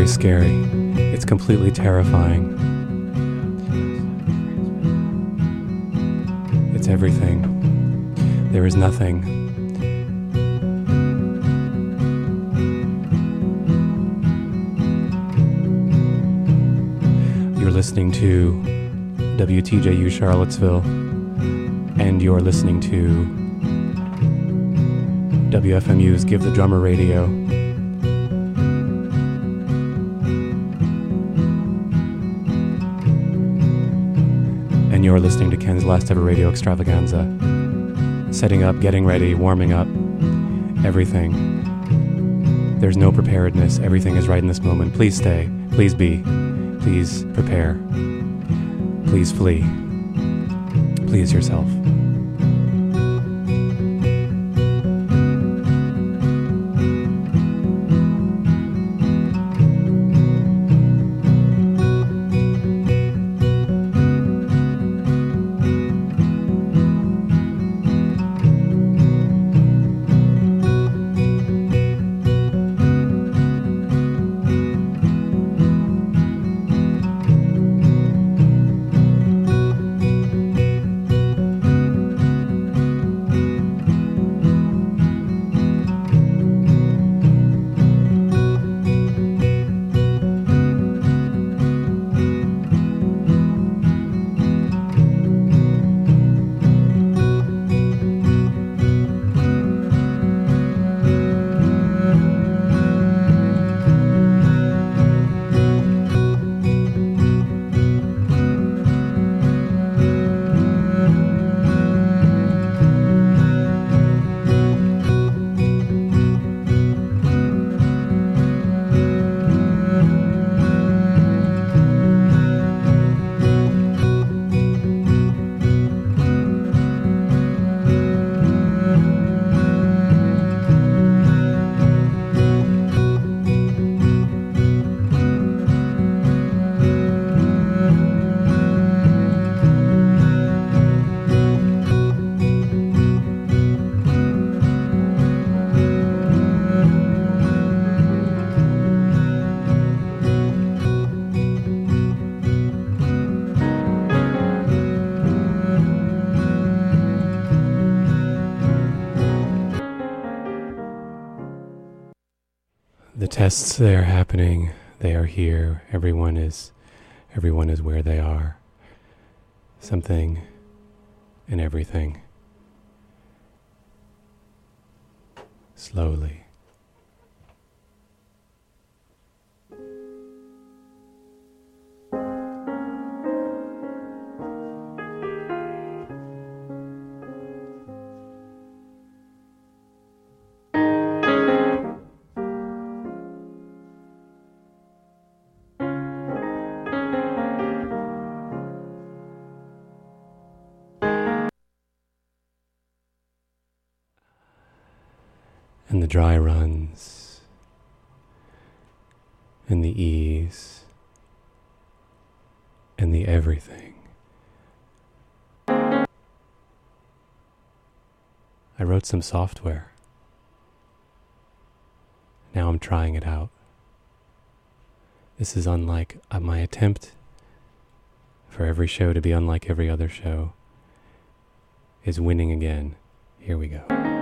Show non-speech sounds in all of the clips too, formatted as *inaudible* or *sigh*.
very scary. It's completely terrifying. It's everything. There is nothing. You're listening to WTJU Charlottesville, and you're listening to WFMU's Give the Drummer Radio. You're listening to Ken's last ever radio extravaganza. Setting up, getting ready, warming up, everything. There's no preparedness. Everything is right in this moment. Please stay. Please be. Please prepare. Please flee. Please yourself. The tests they are happening. They are here. Everyone is everyone is where they are. Something and everything. Slowly. Dry runs and the ease and the everything. I wrote some software. Now I'm trying it out. This is unlike uh, my attempt for every show to be unlike every other show is winning again. Here we go.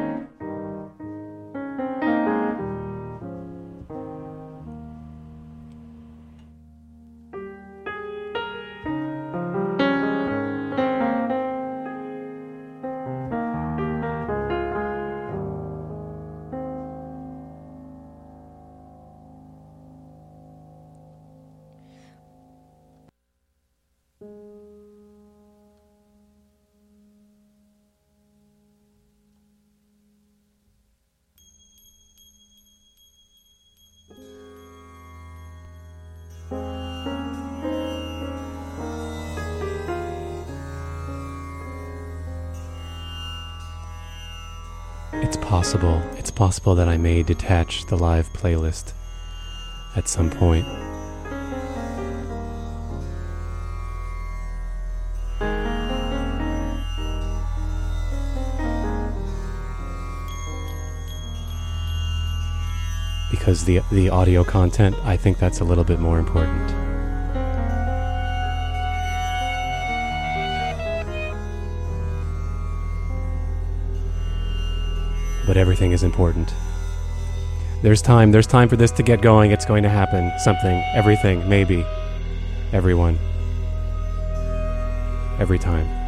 Possible, that I may detach the live playlist at some point. because the the audio content. I think that's a little bit more important. Everything is important. There's time. There's time for this to get going. It's going to happen. Something, everything, maybe, everyone, every time.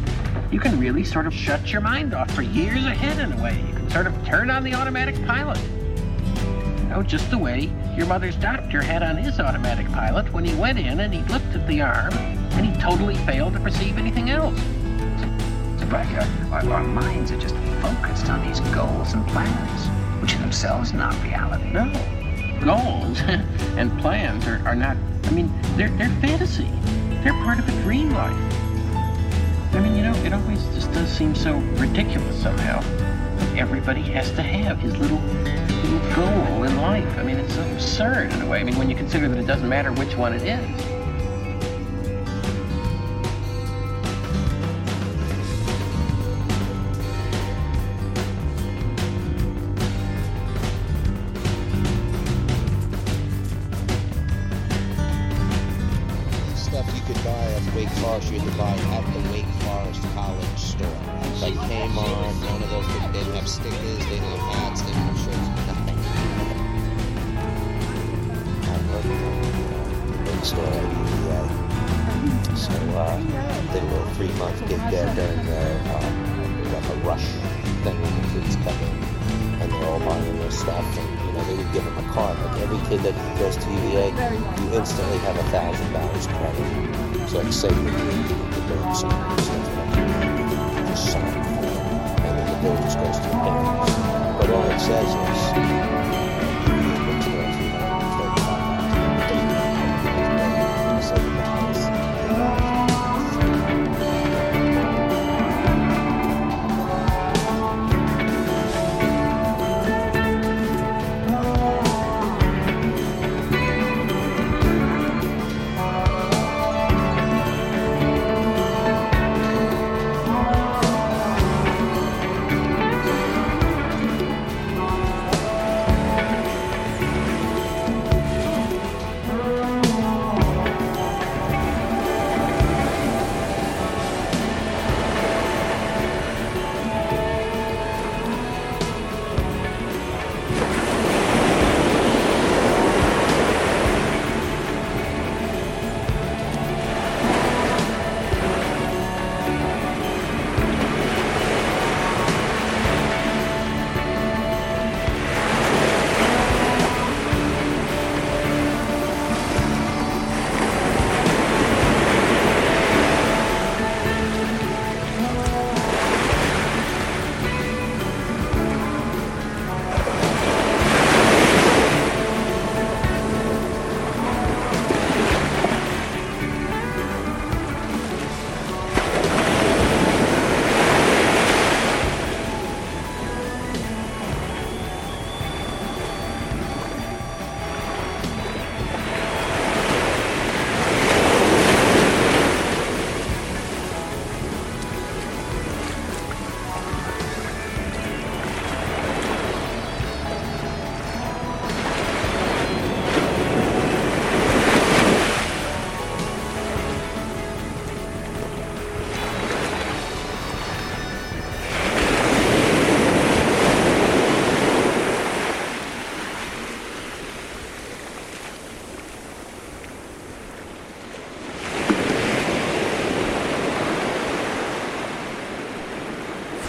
you can really sort of shut your mind off for years ahead in a way. You can sort of turn on the automatic pilot. You know, just the way your mother's doctor had on his automatic pilot when he went in and he looked at the arm and he totally failed to perceive anything else. Uh, our, our minds are just focused on these goals and plans, which in themselves are not reality. No. Goals *laughs* and plans are, are not, I mean, they're, they're fantasy. They're part of a dream life. I mean, you know, it always just does seem so ridiculous somehow. Everybody has to have his little, little goal in life. I mean, it's absurd in a way. I mean, when you consider that it doesn't matter which one it is.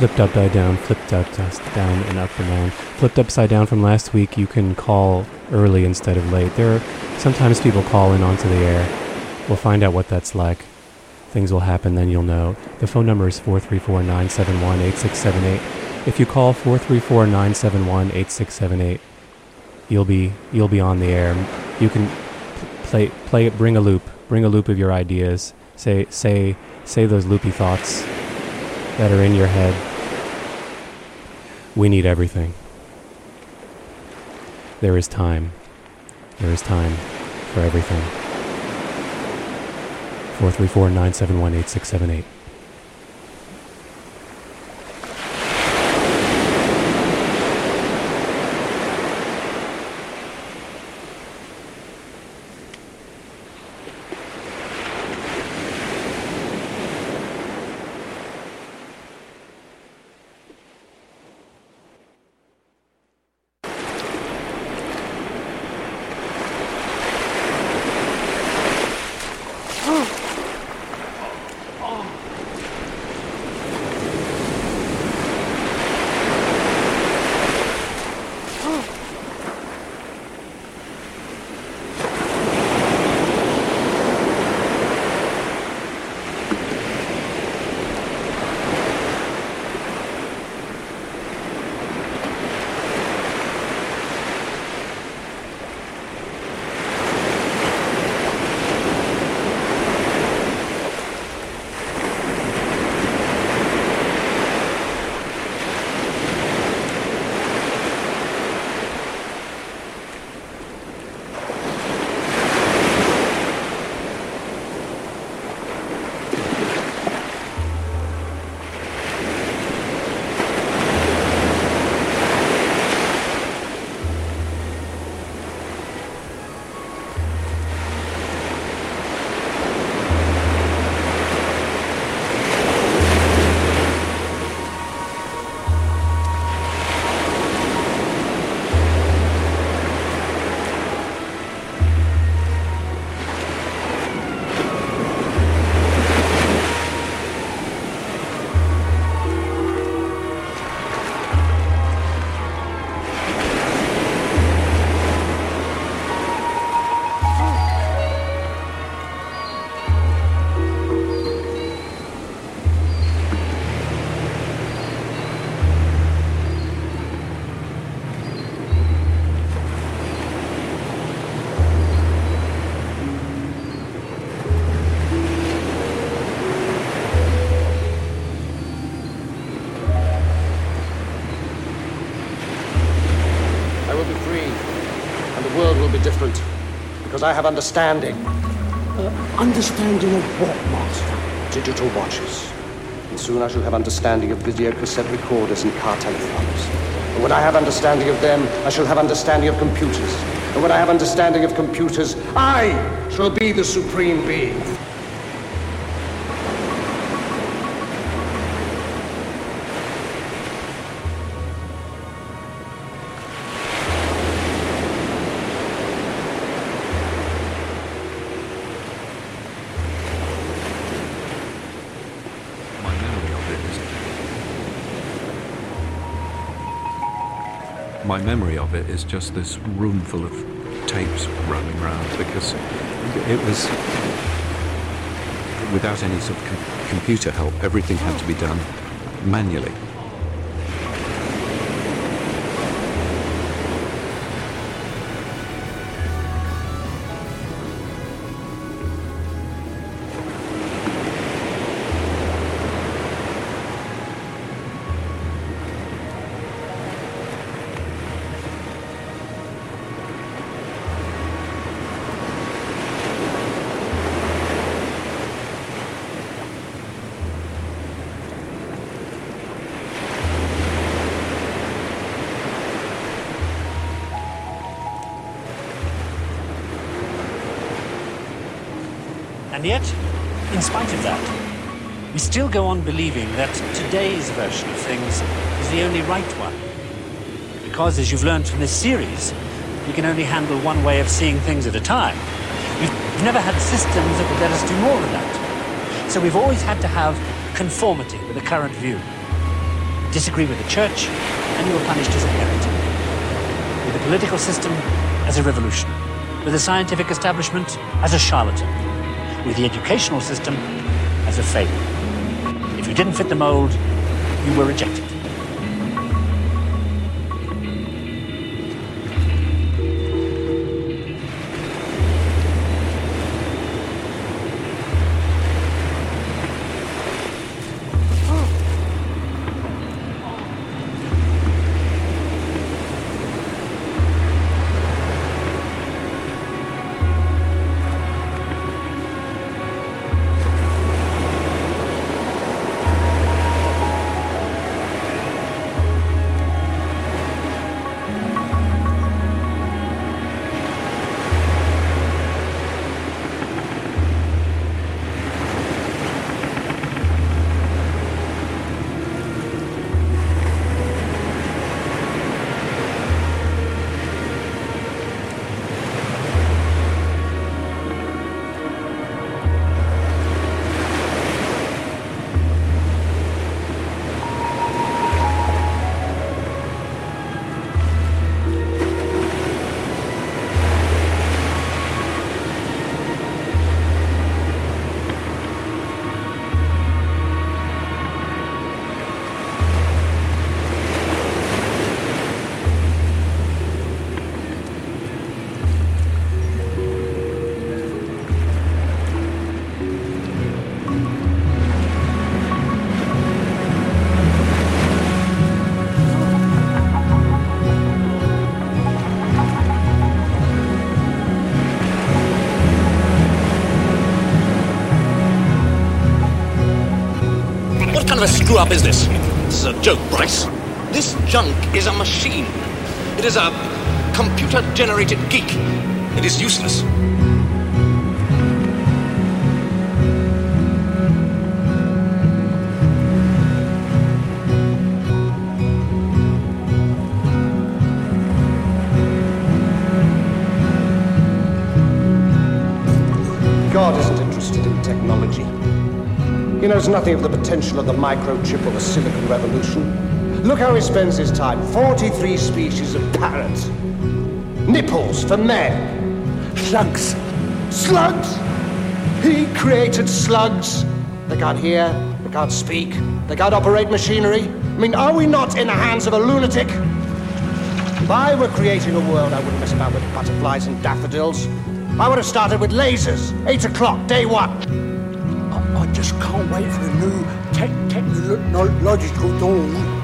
Flipped upside down, flipped up, down, and up and down. Flipped upside down from last week, you can call early instead of late. There are sometimes people call in onto the air. We'll find out what that's like. Things will happen, then you'll know. The phone number is 434 971 8678. If you call 434 971 8678, you'll be you'll be on the air. You can play play bring a loop, bring a loop of your ideas. Say say say those loopy thoughts that are in your head. We need everything. There is time. There is time for everything. 434 971 8678. Have understanding. Uh, understanding of what, Master? Digital watches. And soon I shall have understanding of video cassette recorders and car telephones. And when I have understanding of them, I shall have understanding of computers. And when I have understanding of computers, I shall be the supreme being. My memory of it is just this room full of tapes running around because it was without any sort of com- computer help. Everything had to be done manually. Still go on believing that today's version of things is the only right one. Because, as you've learned from this series, we can only handle one way of seeing things at a time. We've never had systems that would let us do more than that. So we've always had to have conformity with the current view. Disagree with the church, and you are punished as a heretic. With the political system, as a revolution. With the scientific establishment, as a charlatan. With the educational system, as a failure. You didn't fit the mold, you were rejected. Screw up is this? This is a joke, Bryce. This junk is a machine. It is a computer generated geek. It is useless. He knows nothing of the potential of the microchip or the silicon revolution. Look how he spends his time 43 species of parrots, nipples for men, slugs. Slugs! He created slugs. They can't hear, they can't speak, they can't operate machinery. I mean, are we not in the hands of a lunatic? If I were creating a world, I wouldn't mess about with butterflies and daffodils. I would have started with lasers. Eight o'clock, day one. Just can't wait for the new te- technological dawn.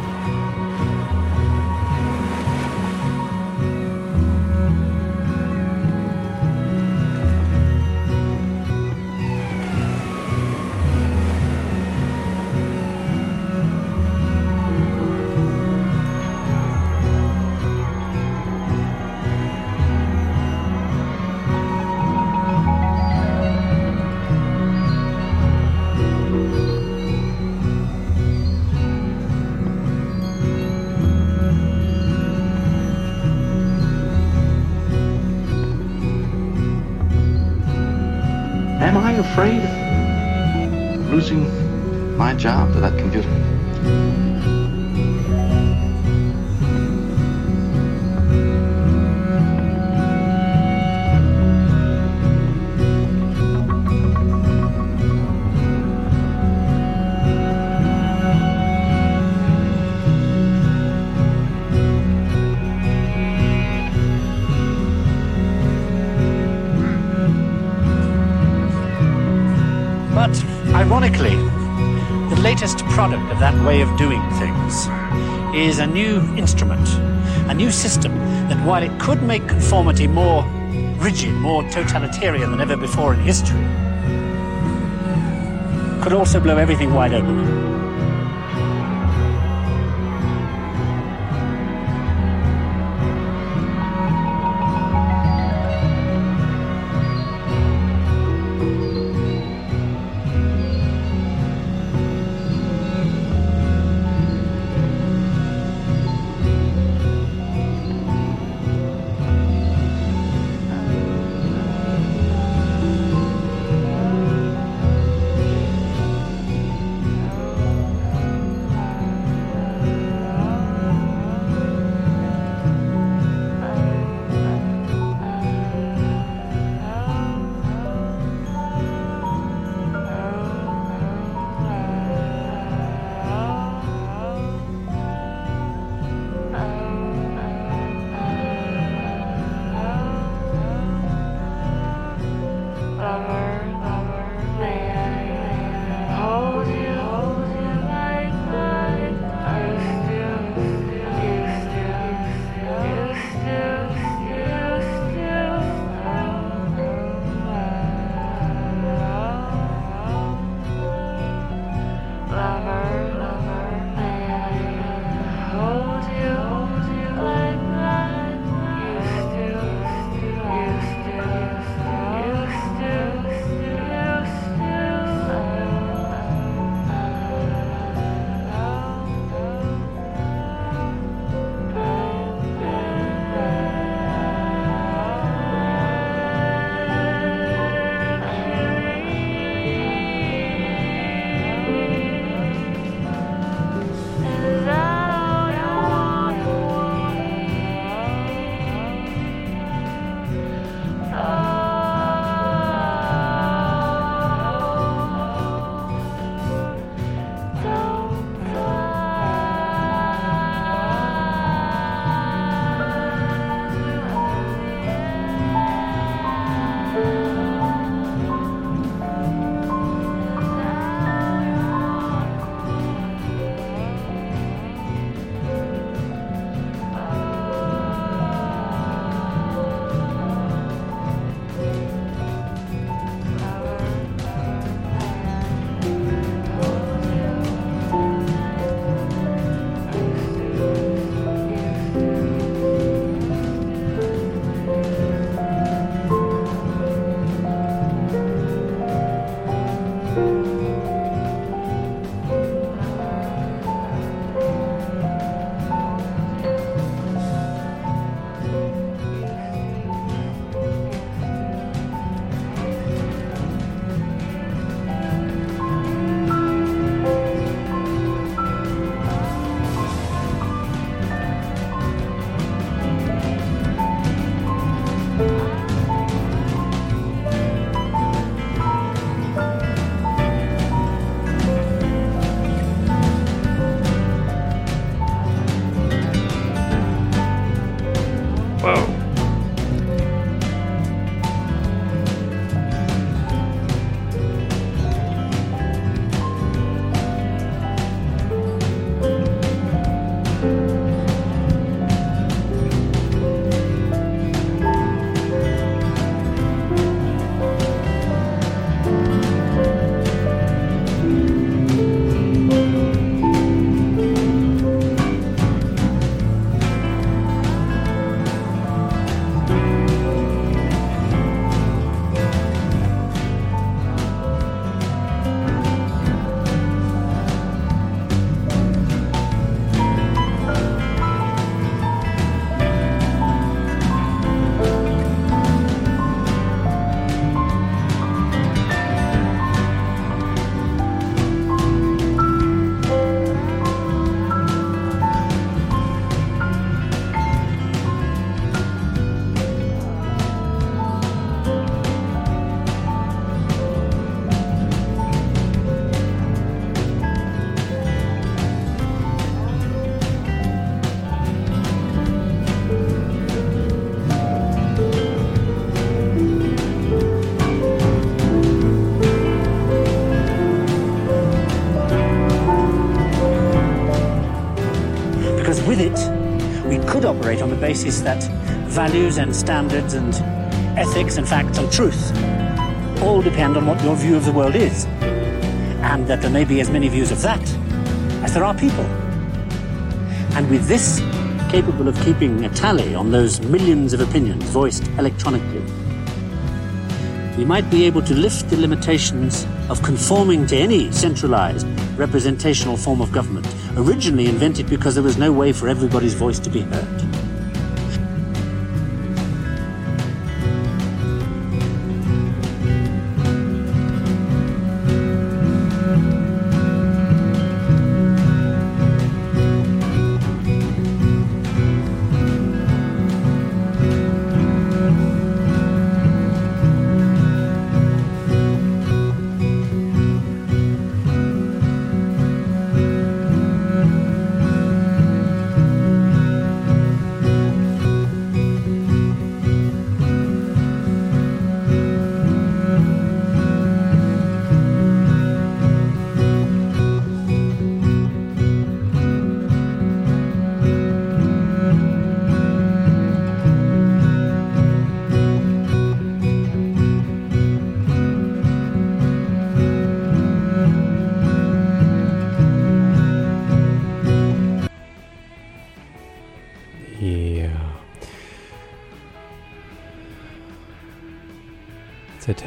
That way of doing things is a new instrument, a new system that, while it could make conformity more rigid, more totalitarian than ever before in history, could also blow everything wide open. Operate on the basis that values and standards and ethics and facts and truth all depend on what your view of the world is, and that there may be as many views of that as there are people. And with this capable of keeping a tally on those millions of opinions voiced electronically, we might be able to lift the limitations of conforming to any centralized representational form of government, originally invented because there was no way for everybody's voice to be heard.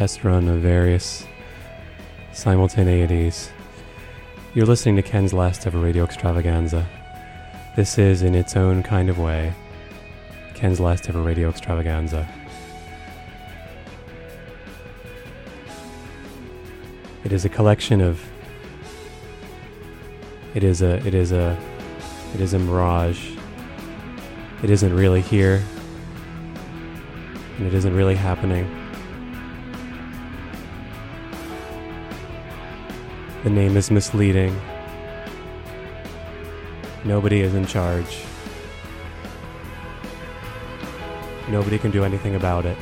Test run of various simultaneities. You're listening to Ken's last ever radio extravaganza. This is, in its own kind of way, Ken's last ever radio extravaganza. It is a collection of. It is a. It is a. It is a mirage. It isn't really here. And it isn't really happening. The name is misleading. Nobody is in charge. Nobody can do anything about it.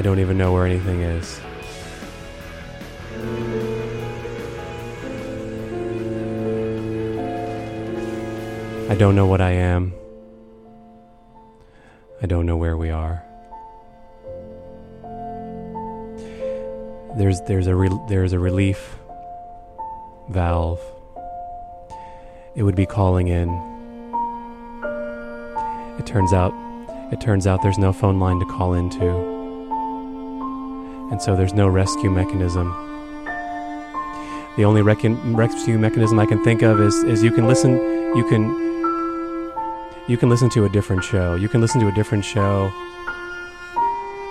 I don't even know where anything is. I don't know what I am. I don't know where we are. There's there's a re- there's a relief valve. It would be calling in. It turns out it turns out there's no phone line to call into and so there's no rescue mechanism. The only recon- rescue mechanism I can think of is, is you can listen you can you can listen to a different show. You can listen to a different show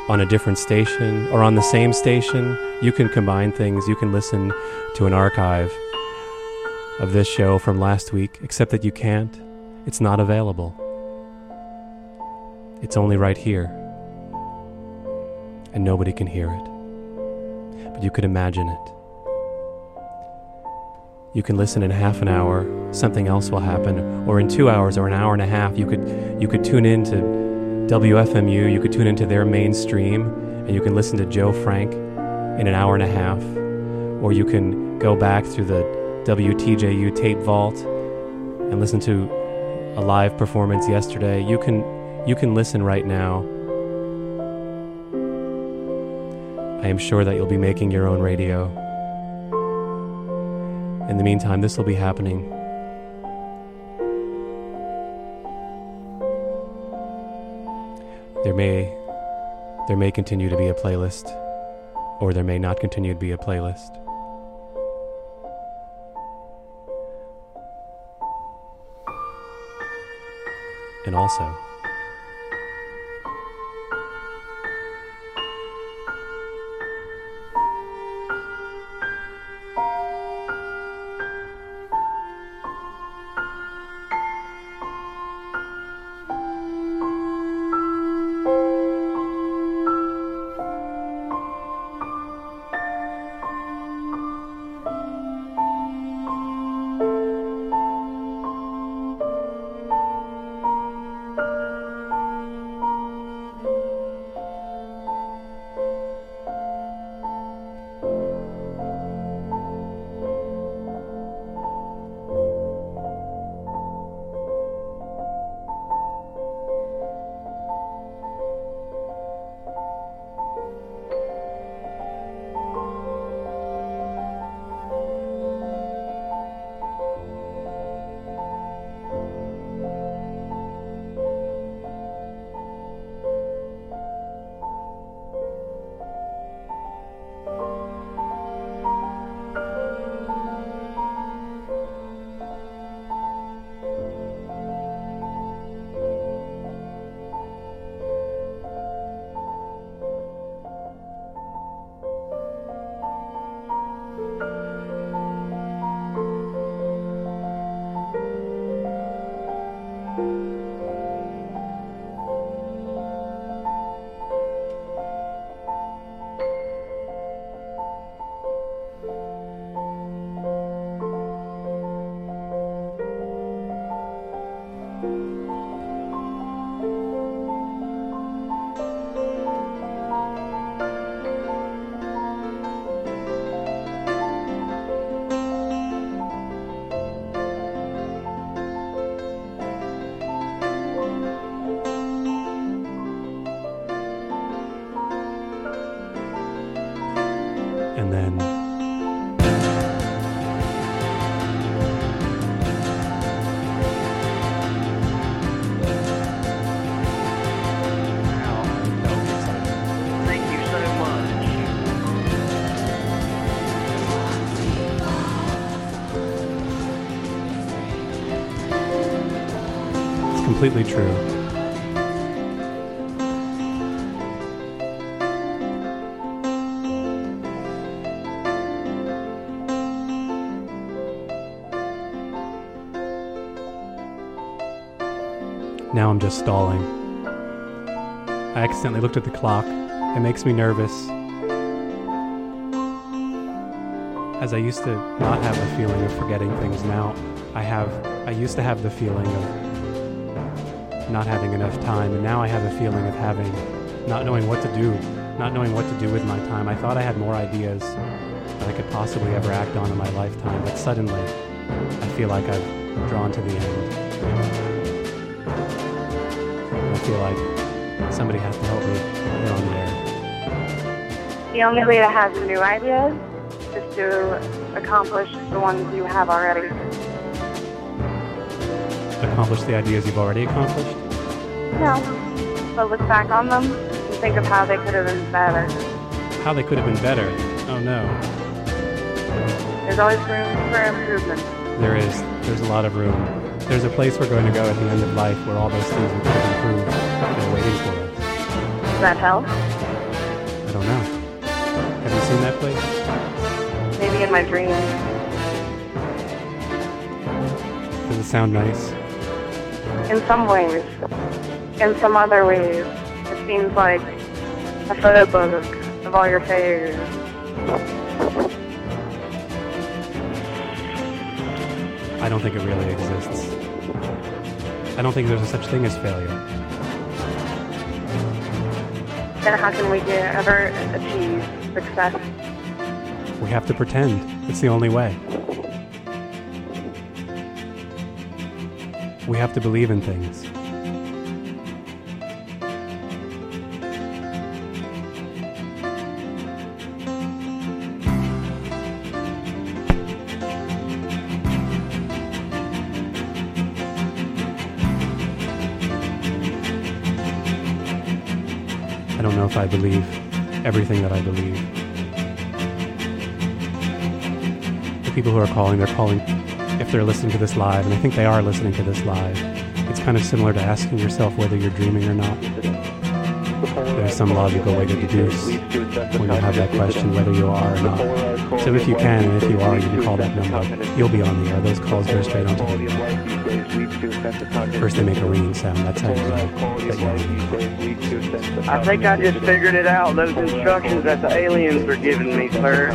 on a different station or on the same station. You can combine things. You can listen to an archive of this show from last week, except that you can't. It's not available. It's only right here and nobody can hear it. But you could imagine it. You can listen in half an hour, something else will happen, or in two hours or an hour and a half, you could you could tune in to WFMU, you could tune into their mainstream, and you can listen to Joe Frank in an hour and a half, or you can go back through the WTJU tape vault and listen to a live performance yesterday. You can you can listen right now I am sure that you'll be making your own radio. In the meantime, this will be happening. There may there may continue to be a playlist or there may not continue to be a playlist. And also completely true. Now I'm just stalling. I accidentally looked at the clock. It makes me nervous. As I used to not have the feeling of forgetting things, now I have. I used to have the feeling of not having enough time, and now I have a feeling of having, not knowing what to do, not knowing what to do with my time. I thought I had more ideas that I could possibly ever act on in my lifetime, but suddenly I feel like I've drawn to the end. I feel like somebody has to help me get on the air. The only way to have new ideas is to accomplish the ones you have already. Accomplish the ideas you've already accomplished? No, but look back on them and think of how they could have been better. How they could have been better. Oh no. There's always room for improvement. There is. There's a lot of room. There's a place we're going to go at the end of life where all those things we could have improved are waiting for us. Does that help? I don't know. Have you seen that place? Maybe in my dreams. Does it sound nice? In some ways. In some other ways, it seems like a photo book of all your failures. I don't think it really exists. I don't think there's a such thing as failure. Then how can we ever achieve success? We have to pretend. It's the only way. We have to believe in things. I believe everything that I believe. The people who are calling, they're calling if they're listening to this live, and I think they are listening to this live. It's kind of similar to asking yourself whether you're dreaming or not. There's some logical way to deduce when you have that question whether you are or not. So if you can, and if you are, you can call that number. You'll be on the air. Those calls go straight onto the air. First, they make a ringing sound. That's how you know that you're on the air. I think I just figured it out. Those instructions that the aliens are giving me, sir.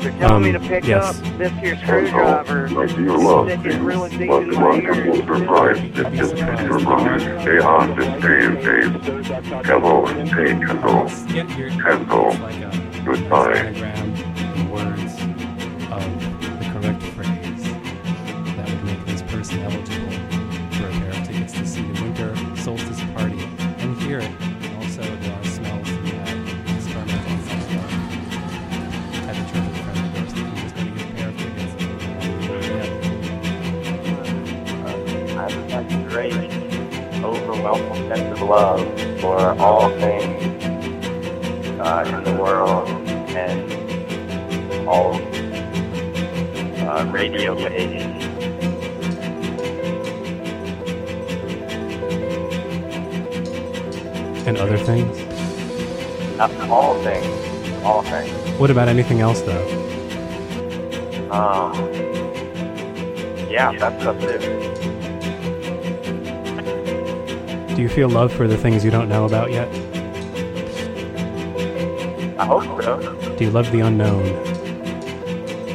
They're telling me to Um, pick yes. up this here screwdriver. your love Stick it really deep but in the my wonderful ear. surprise that just your mind. Hey, on this day and day. Hello and say hello. Hello. Goodbye. Love for all things uh, in the world and all uh, radio waves. and other things. Uh, all things. All things. What about anything else, though? Um, yeah, that's up there. Do you feel love for the things you don't know about yet? I hope so. Do you love the unknown?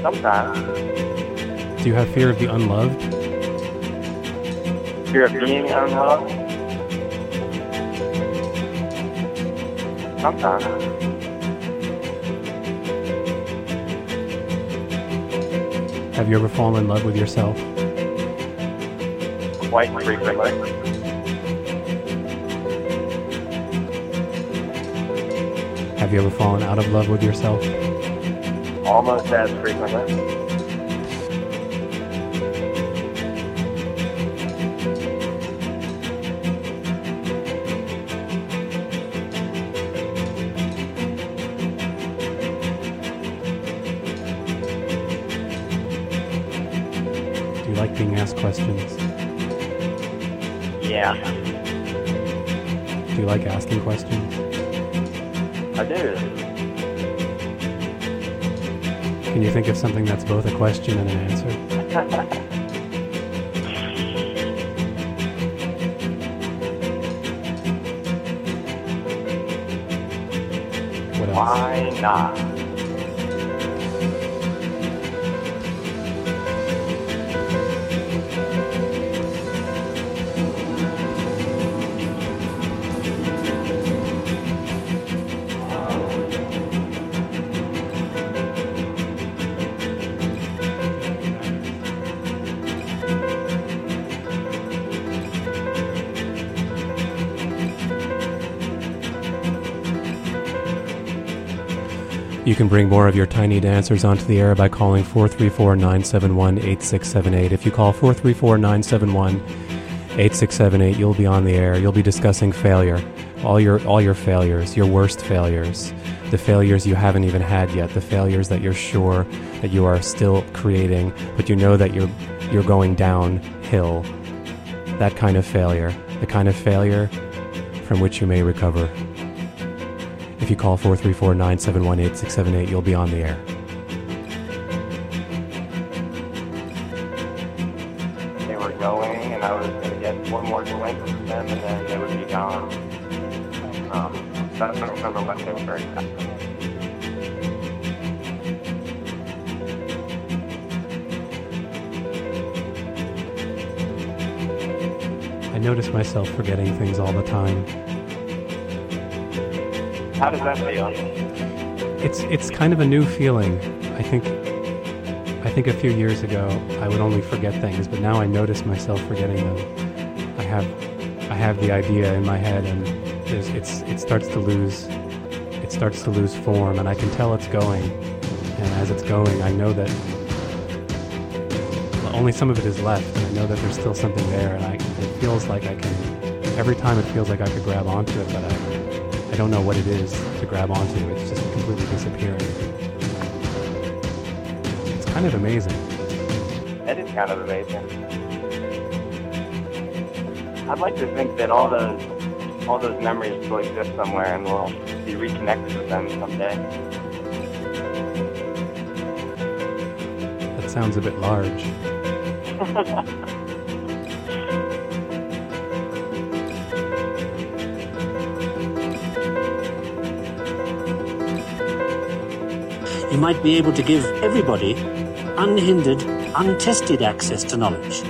Sometimes. Do you have fear of the unloved? Fear of being unloved. Sometimes. Have you ever fallen in love with yourself? Quite frequently. Have you ever fallen out of love with yourself? Almost as frequently. Do you like being asked questions? Yeah, Do you like asking questions? Think of something that's both a question and an answer? Why not? Can bring more of your tiny dancers onto the air by calling 434 971 8678. If you call 434 971 8678, you'll be on the air. You'll be discussing failure, all your, all your failures, your worst failures, the failures you haven't even had yet, the failures that you're sure that you are still creating, but you know that you're, you're going downhill. That kind of failure, the kind of failure from which you may recover. If you call 434 971 8678, you'll be on the air. Kind of a new feeling. I think I think a few years ago I would only forget things, but now I notice myself forgetting them. I have I have the idea in my head, and it's it starts to lose it starts to lose form, and I can tell it's going. And as it's going, I know that only some of it is left, and I know that there's still something there, and I, it feels like I can. Every time it feels like I could grab onto it, but I I don't know what it is to grab onto. It's just completely disappearing. It's kind of amazing. It is kind of amazing. I'd like to think that all those all those memories still exist somewhere, and we'll be reconnected with them someday. That sounds a bit large. *laughs* might be able to give everybody unhindered, untested access to knowledge,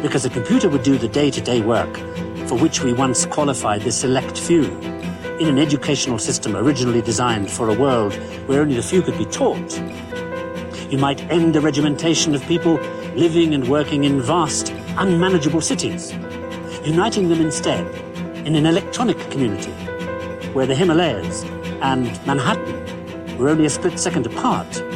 because a computer would do the day to day work for which we once qualified the select few. In an educational system originally designed for a world where only the few could be taught, you might end the regimentation of people living and working in vast, unmanageable cities, uniting them instead in an electronic community where the Himalayas and Manhattan were only a split second apart.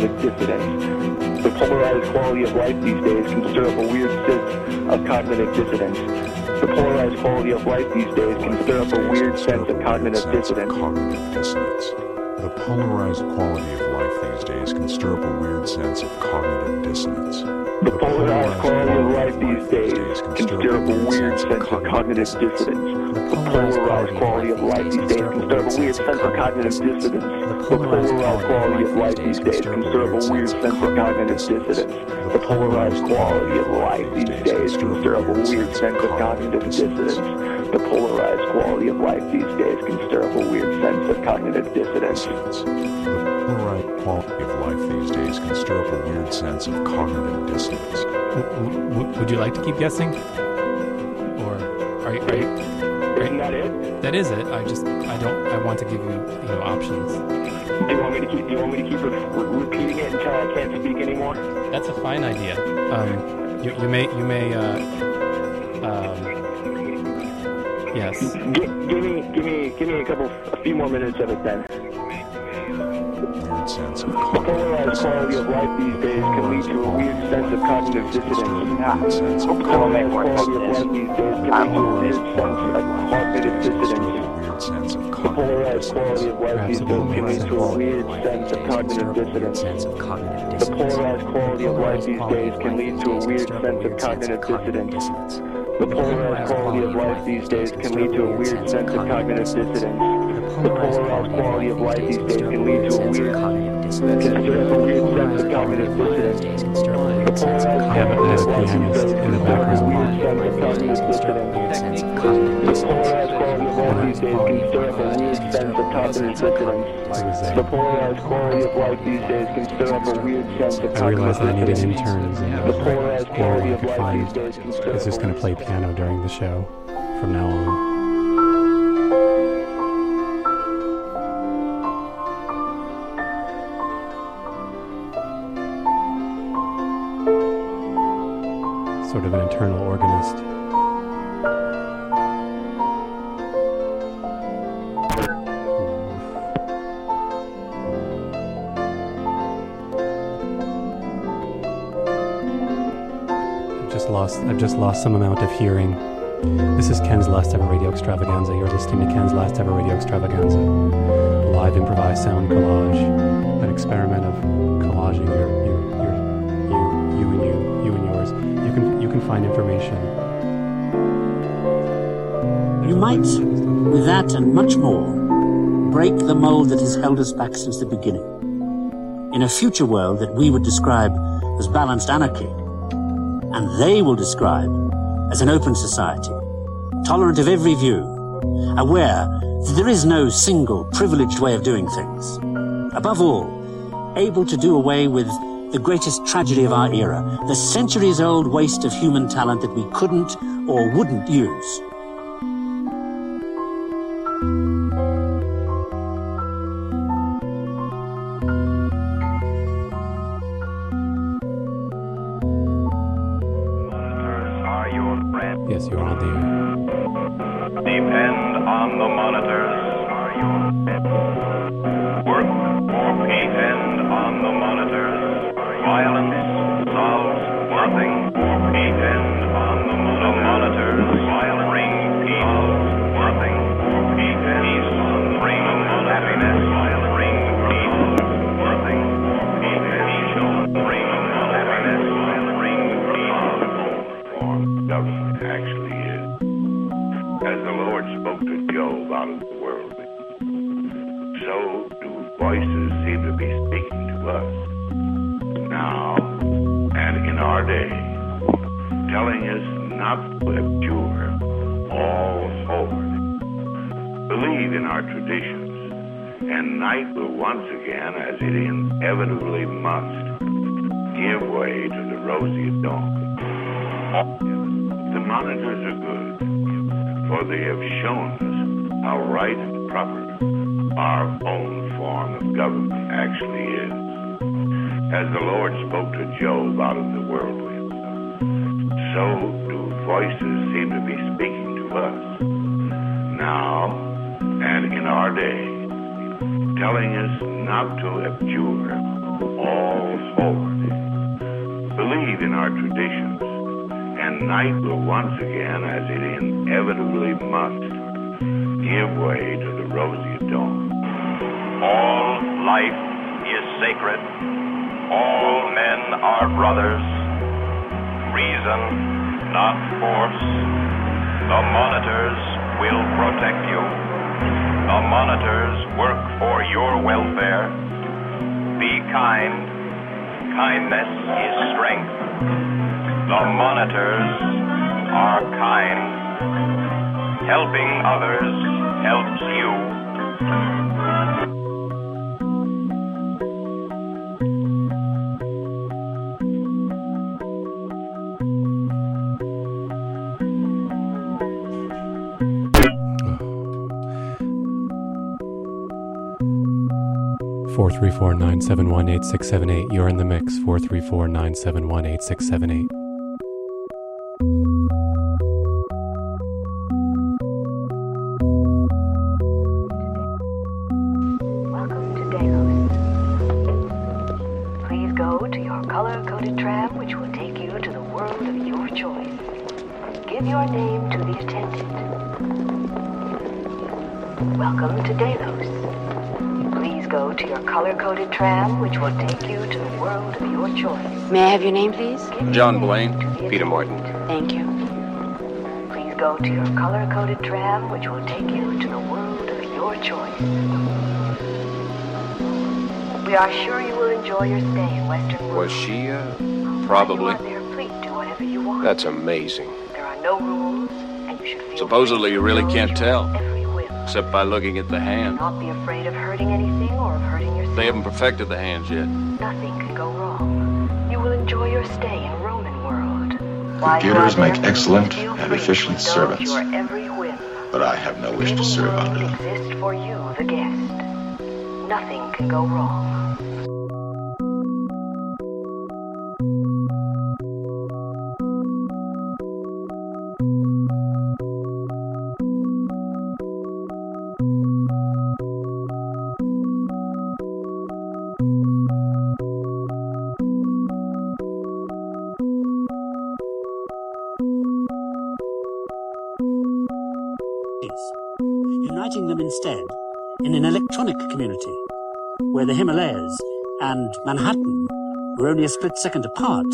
Sense of cognitive dissonance. The polarized quality of life these days can stir up a weird sense of cognitive dissonance. The polarized quality of life these days can stir up a weird sense of cognitive dissonance. Cognitive dissonance. The polarized quality of life these days can stir up a weird sense of cognitive dissonance. The polarized quality of life these days. Can stir up a weird sense of cognitive dissonance. The polarized quality of life these days. can stir up a weird sense of cognitive dissonance. The polarized quality of life these days. can stir up a weird sense of cognitive dissonance. The polarized quality of life these days. can stir up a weird sense of cognitive dissonance. The polarized quality of life these days. Can stir up a weird sense of cognitive dissonance. Quality of life these days can stir up a weird sense of cognitive dissonance. W- w- would you like to keep guessing? Or are you, are you, Isn't that it? that is it. I just I don't I want to give you you know options. Do you want me to keep? Do you want me to keep re- re- repeating it until I can't speak anymore? That's a fine idea. Um, you, you may you may uh, um, yes. Gi- give me, give me, give me a couple, a few more minutes of it then. The polarized quality of life these days can lead to a weird sense of cognitive dissonance. The polarized quality of life these days can lead to a weird sense of cognitive dissonance. The polarized quality of life these days can lead to a weird sense of cognitive dissonance. The polarized quality of life these days can lead to a weird sense of cognitive dissonance. The polarized quality of life these days can lead to a weird sense of cognitive dissonance. The polarized quality of life these days can lead to a weird, can stir up a weird sense of cognitive. The polarized quality of life these pianist days in can the stir up a weird sense of cognitive dissonance. The polarized quality of life these days can stir up a weird sense of cognitive. The polarized quality of life these days can stir up a weird sense of I realized that I needed interns and The polarized anyone quality I of could life find these days can stir is up just going to play piano during the show from now on. Lost some amount of hearing. This is Ken's last ever radio extravaganza. You're listening to Ken's last ever radio extravaganza. A live improvised sound collage. An experiment of collaging your your, your you you and you you and yours. You can you can find information. You might, with that and much more, break the mold that has held us back since the beginning. In a future world that we would describe as balanced anarchy, they will describe as an open society, tolerant of every view, aware that there is no single privileged way of doing things. Above all, able to do away with the greatest tragedy of our era, the centuries old waste of human talent that we couldn't or wouldn't use. Voices seem to be speaking to us now and in our day, telling us not to abjure all holy, believe in our traditions, and night will once again, as it inevitably must, give way to the rosy dawn. All life is sacred. All men are brothers. Reason, not force. The monitors will protect you. The monitors work for your welfare. Be kind. Kindness is strength. The monitors are kind. Helping others helps you. 434 971 8678. You're in the mix. 434 971 8678. Your color-coded tram, which will take you to the world of your choice. May I have your name, please? John Blane, Peter Martin. Thank you. Please go to your color-coded tram, which will take you to the world of your choice. We are sure you will enjoy your stay in Western World. Was she, uh, probably? There, please do whatever you want. That's amazing. There are no rules, and you should feel Supposedly, you really can't tell, except by looking at the hand. not be afraid of hurting anything or of hurting yourself. They haven't perfected the hands yet. Nothing can go wrong. You will enjoy your stay in Roman world. While you Computers make excellent and efficient to servants, every but I have no wish to serve under them. exist for you, the guest. Nothing can go wrong. Himalayas and Manhattan were only a split second apart.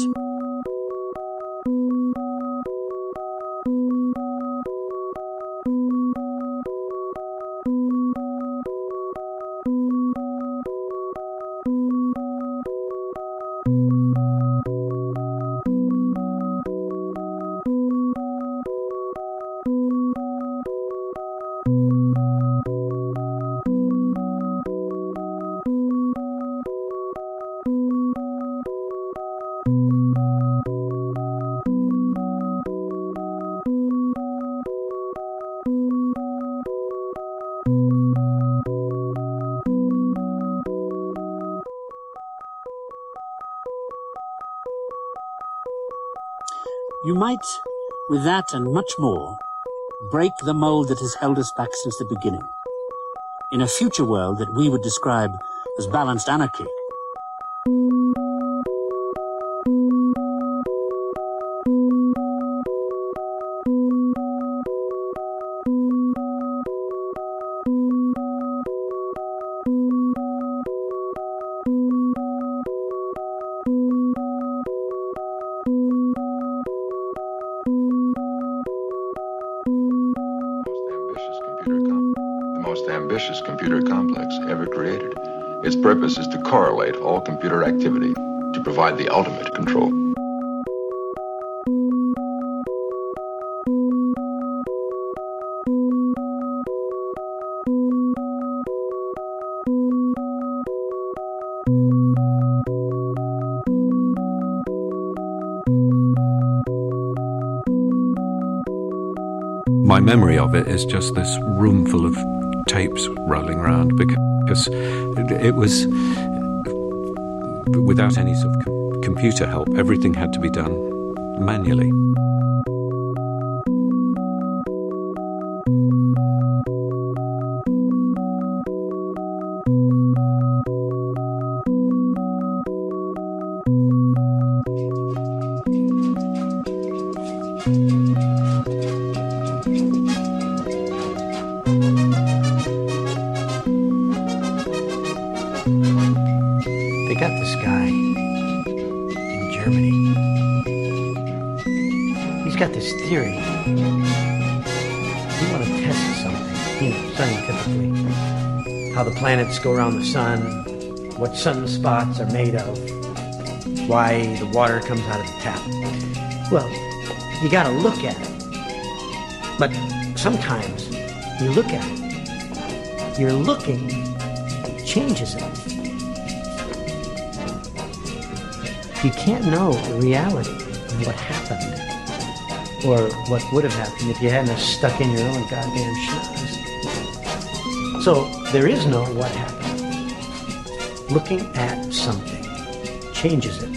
You might, with that and much more, break the mold that has held us back since the beginning. In a future world that we would describe as balanced anarchy, of it is just this room full of tapes rolling around because it was without any sort of computer help. Everything had to be done manually. Go around the sun, what sunspots are made of, why the water comes out of the tap. Well, you got to look at it. But sometimes you look at it, you're looking changes it. You can't know the reality of what happened or what would have happened if you hadn't stuck in your own goddamn schnoz. So there is no what happened. Looking at something changes it.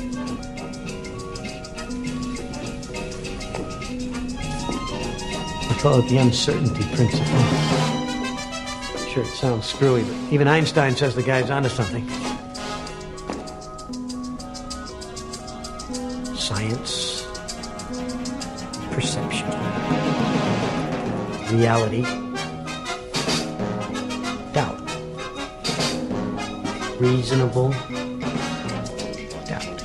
I call it the uncertainty principle. Sure, it sounds screwy, but even Einstein says the guy's onto something. Science, perception, reality, reasonable doubt.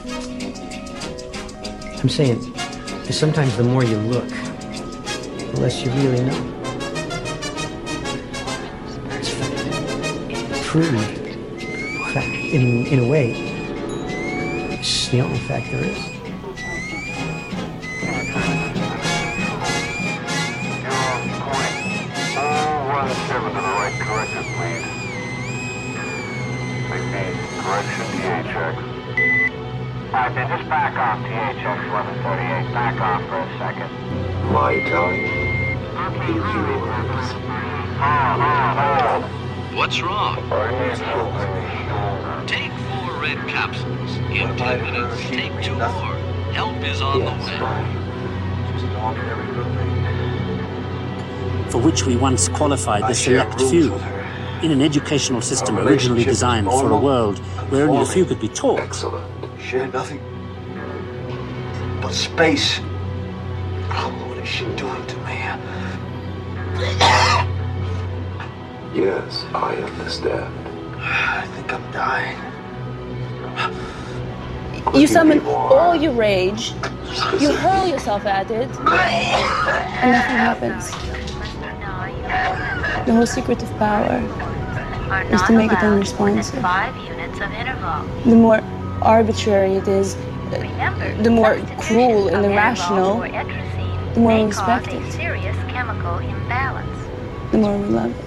I'm saying, sometimes the more you look, the less you really know. proved fact in, in a way it's the only fact there is. What's wrong? Take four red capsules. In ten minutes, take two more. Help is on the way. for which we once qualified the select few. In an educational system originally designed for a world where only a few could be taught. Share nothing but space. Oh, what is she doing to me? *coughs* Yes, I understand. I think I'm dying. You summon all your rage, you hurl yourself at it, and nothing happens. The whole secret of power is to make it unresponsive. The more arbitrary it is, the more cruel and irrational, the more we respect it, serious chemical imbalance. the more we love it.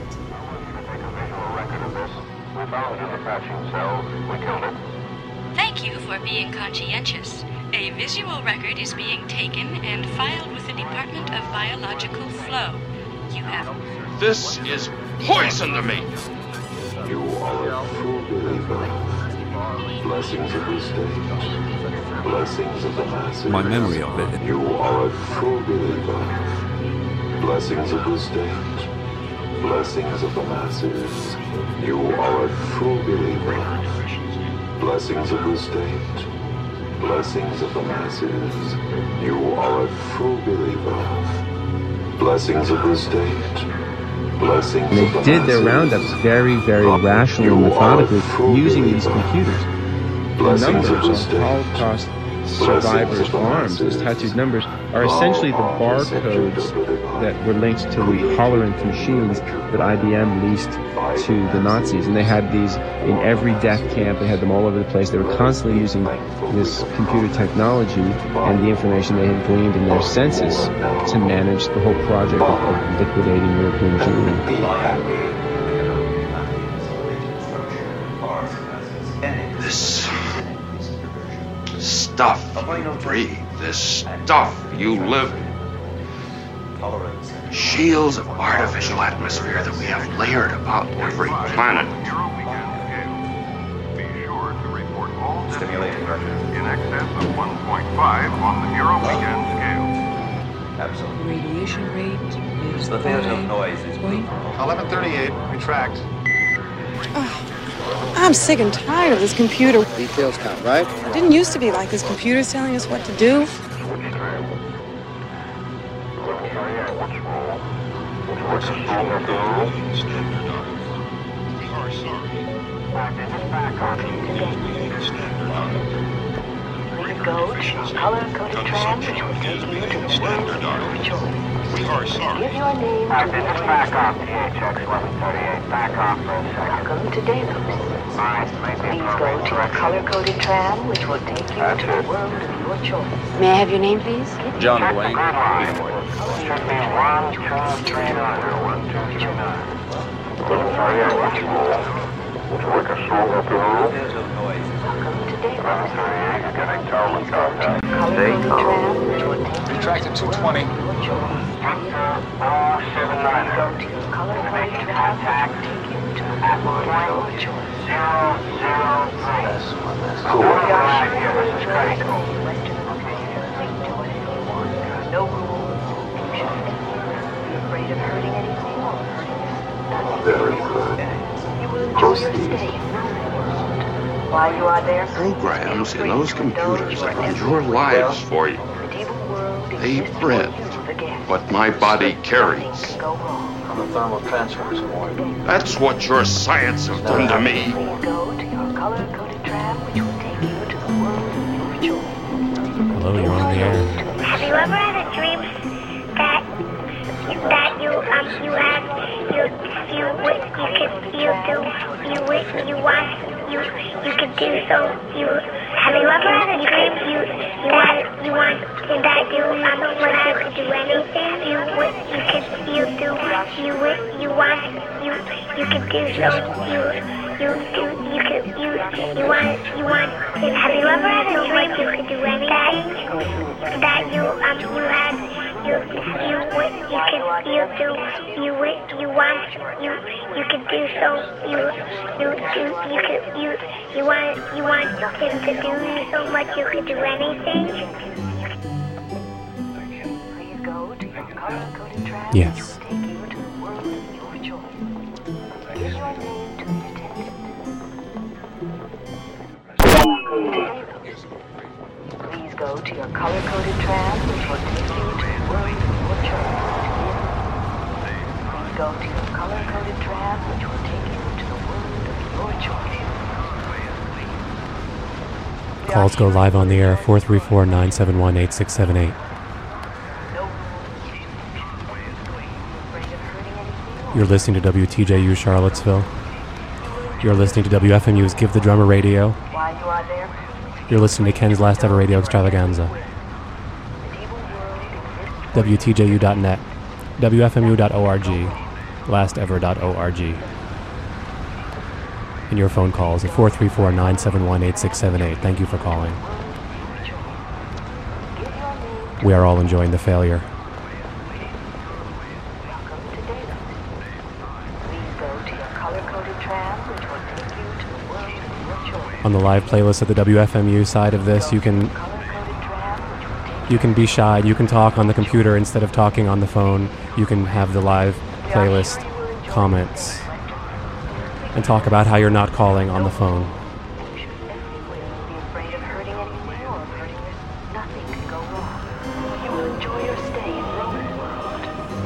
Being conscientious. A visual record is being taken and filed with the Department of Biological Flow. You have. This is poison to me. You are a true believer. Blessings of the state. Blessings of the masses. My memory of it. You are a true believer. Blessings of the state. Blessings of the masses. You are a true believer. Blessings of the state. Blessings of the masses. You are a true believer. Blessings of the state. Blessings And of the they did their roundups very, very rationally and methodically using these computers. The Blessings of numbers the on state. Holocaust survivors' arms, those tattooed numbers, are essentially the barcodes that were linked to the Hollerith machines that IBM leased to the Nazis. And they had these in every death camp, they had them all over the place. They were constantly using this computer technology and the information they had gleaned in their census to manage the whole project of liquidating European Jewry. Breathe, this stuff you live in. Shields of artificial atmosphere that we have layered about every planet. Stimulating pressure. In excess of 1.5 on the Euro weekend scale. Absolutely. Radiation rate is The theater of noise is 1138, retract. Ah. I'm sick and tired of this computer. Details count, right? It didn't used to be like this. Computer's telling us what to do. Please go to color-coded tram, which will take you to the world of your choice. We are sorry. Give your name to the just back off THX 1138. Back off for a second. Welcome to Delos. Please go to a color-coded tram, which will take you to the world of your choice. May I have your name, please? John Wayne. Should be 1239. 1239. Retract at 220. No rules. You shouldn't be afraid of hurting anything or hurting Very good. You While you are there, Programs in those computers that run your lives for you. They print what my body carries. On the thermal transfers point. That's what your science has done to me. go to your color-coded tram, which will take you to the world of your choice. Hello, you're on the air. Have you ever had a dream that that you um you had you you wi- you could you do you wi- you want you you could do so. You have you ever had a dream you you want you want that you um when you could do anything. You you could you do you you want you you could do so. You you do you could you you want you want have you ever had a dream you could do anything that you um you had you you you could you do you you want you you could do so you you do you could you you want you want him to do you so much you could do anything. To Yes. Please go to your color-coded tram, which will take you to. Please go to your color-coded tram, which will take you to the world of your choice. Calls go live on the air 434 971 8678. You're listening to WTJU Charlottesville. You're listening to WFMU's Give the Drummer Radio. While you are there, You're listening to Ken's Last Ever Radio Extravaganza. WTJU.net, WFMU.org, lastever.org. And your phone calls at 434 971 8678. Thank you for calling. We are all enjoying the failure. please go to your color-coded tram, which will take you to the world of your choice. On the live playlist at the WFMU side of this, you can you can be shy. You can talk on the computer instead of talking on the phone. You can have the live playlist comments and talk about how you're not calling on the phone.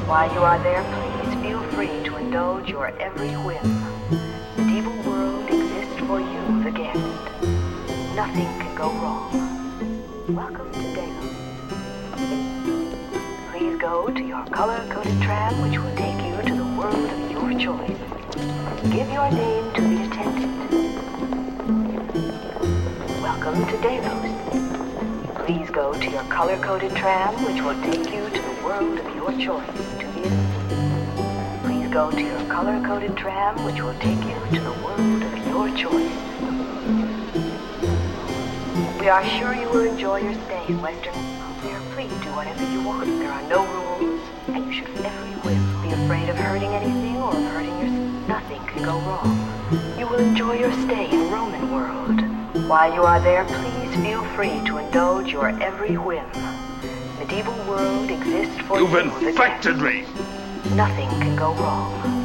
While you are there, please feel free to indulge your every whim. Nothing can go wrong. Welcome to Delos. Please go to your color-coded tram, which will take you to the world of your choice. Give your name to the attendant. Welcome to Delos. Please go to your color-coded tram, which will take you to the world of your choice. To the Please go to your color-coded tram, which will take you to the world of your choice. We are sure you will enjoy your stay in Western. We are free to do whatever you want. There are no rules, and you should every whim be afraid of hurting anything or of hurting yourself. Nothing can go wrong. You will enjoy your stay in Roman world. While you are there, please feel free to indulge your every whim. Medieval world exists for You've you. infected me! Nothing can go wrong.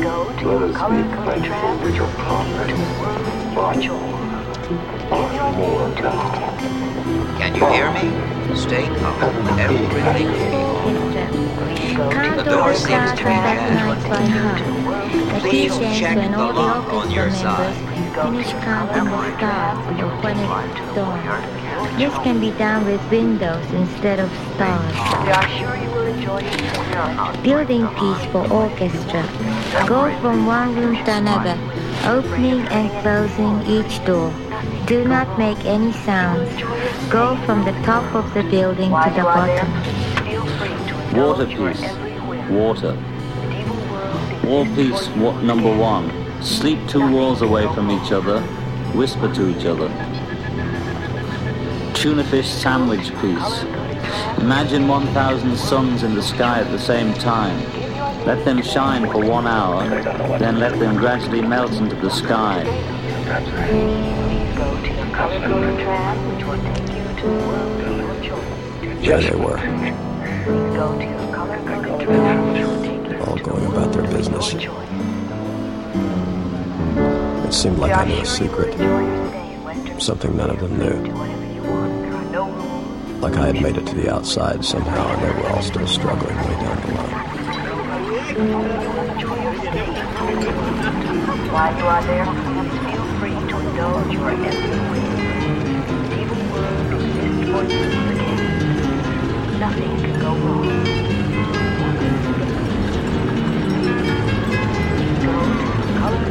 Go to Let your color be coded trap thankful for your promise, but not more now. Can you hear me? Stay calm. Everything will be all right. The door seems to be jammed. by heart. The Please check when the all lock on your side. finish counting the stars or when it's dawn. This can be done with windows instead of stars. We are sure you will enjoy your stay. Building piece for orchestra. Go from one room to another, opening and closing each door. Do not make any sounds. Go from the top of the building to the bottom. Water piece. Water. Wall piece number one. Sleep two walls away from each other. Whisper to each other. Tuna fish sandwich piece. Imagine 1,000 suns in the sky at the same time. Let them shine for one hour, then let them gradually melt into the sky. There they were, all going about their business. It seemed like I knew a secret, something none of them knew. Like I had made it to the outside somehow, and they were all still struggling way down below. While you are there, please feel free to indulge your every whim. Medieval world for. Nothing can go wrong. Go to the color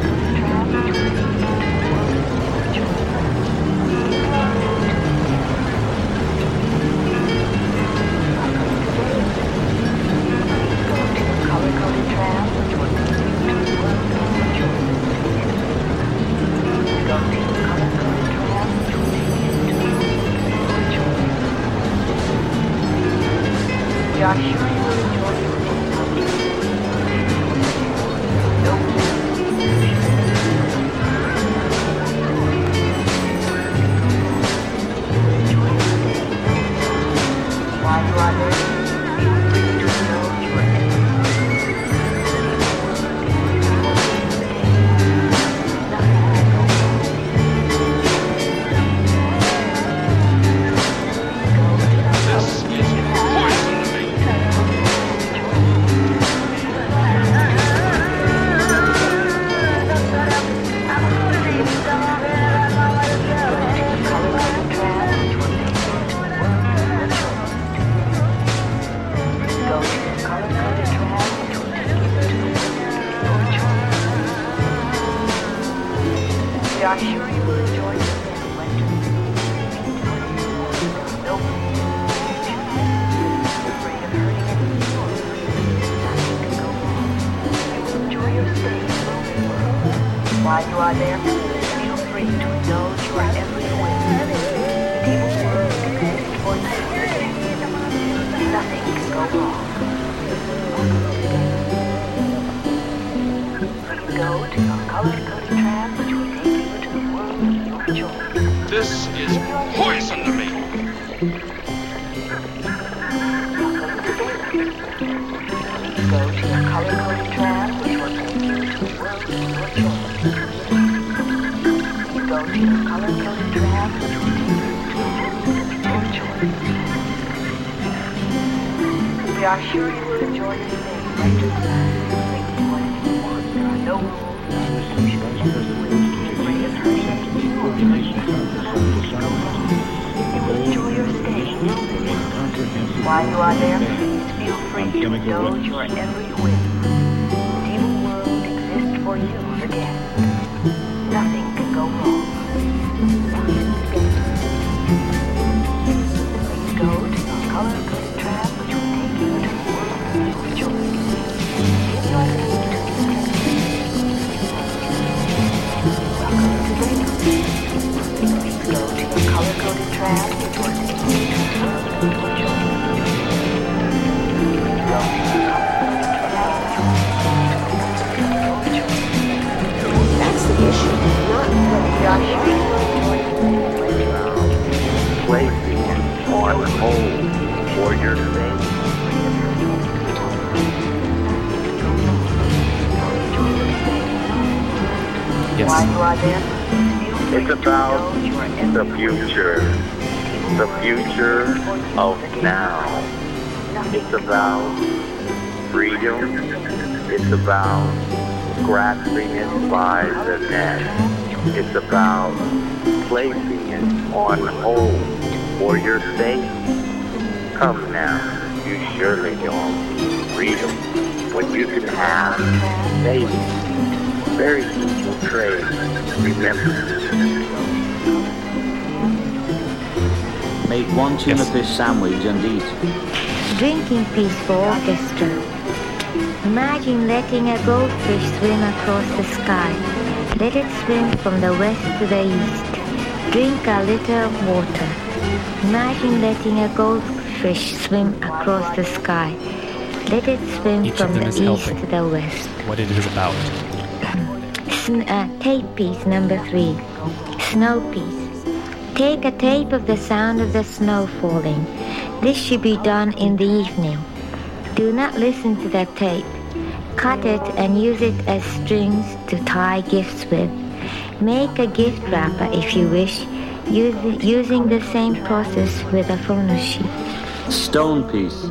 For orchestra. Imagine letting a goldfish swim across the sky. Let it swim from the west to the east. Drink a little of water. Imagine letting a goldfish swim across the sky. Let it swim Each from the east helping. to the west. What it is about. Sn- uh, tape piece number three. Snow piece. Take a tape of the sound of the snow falling. This should be done in the evening. Do not listen to the tape. Cut it and use it as strings to tie gifts with. Make a gift wrapper if you wish, using the same process with a phono sheet. Stone piece.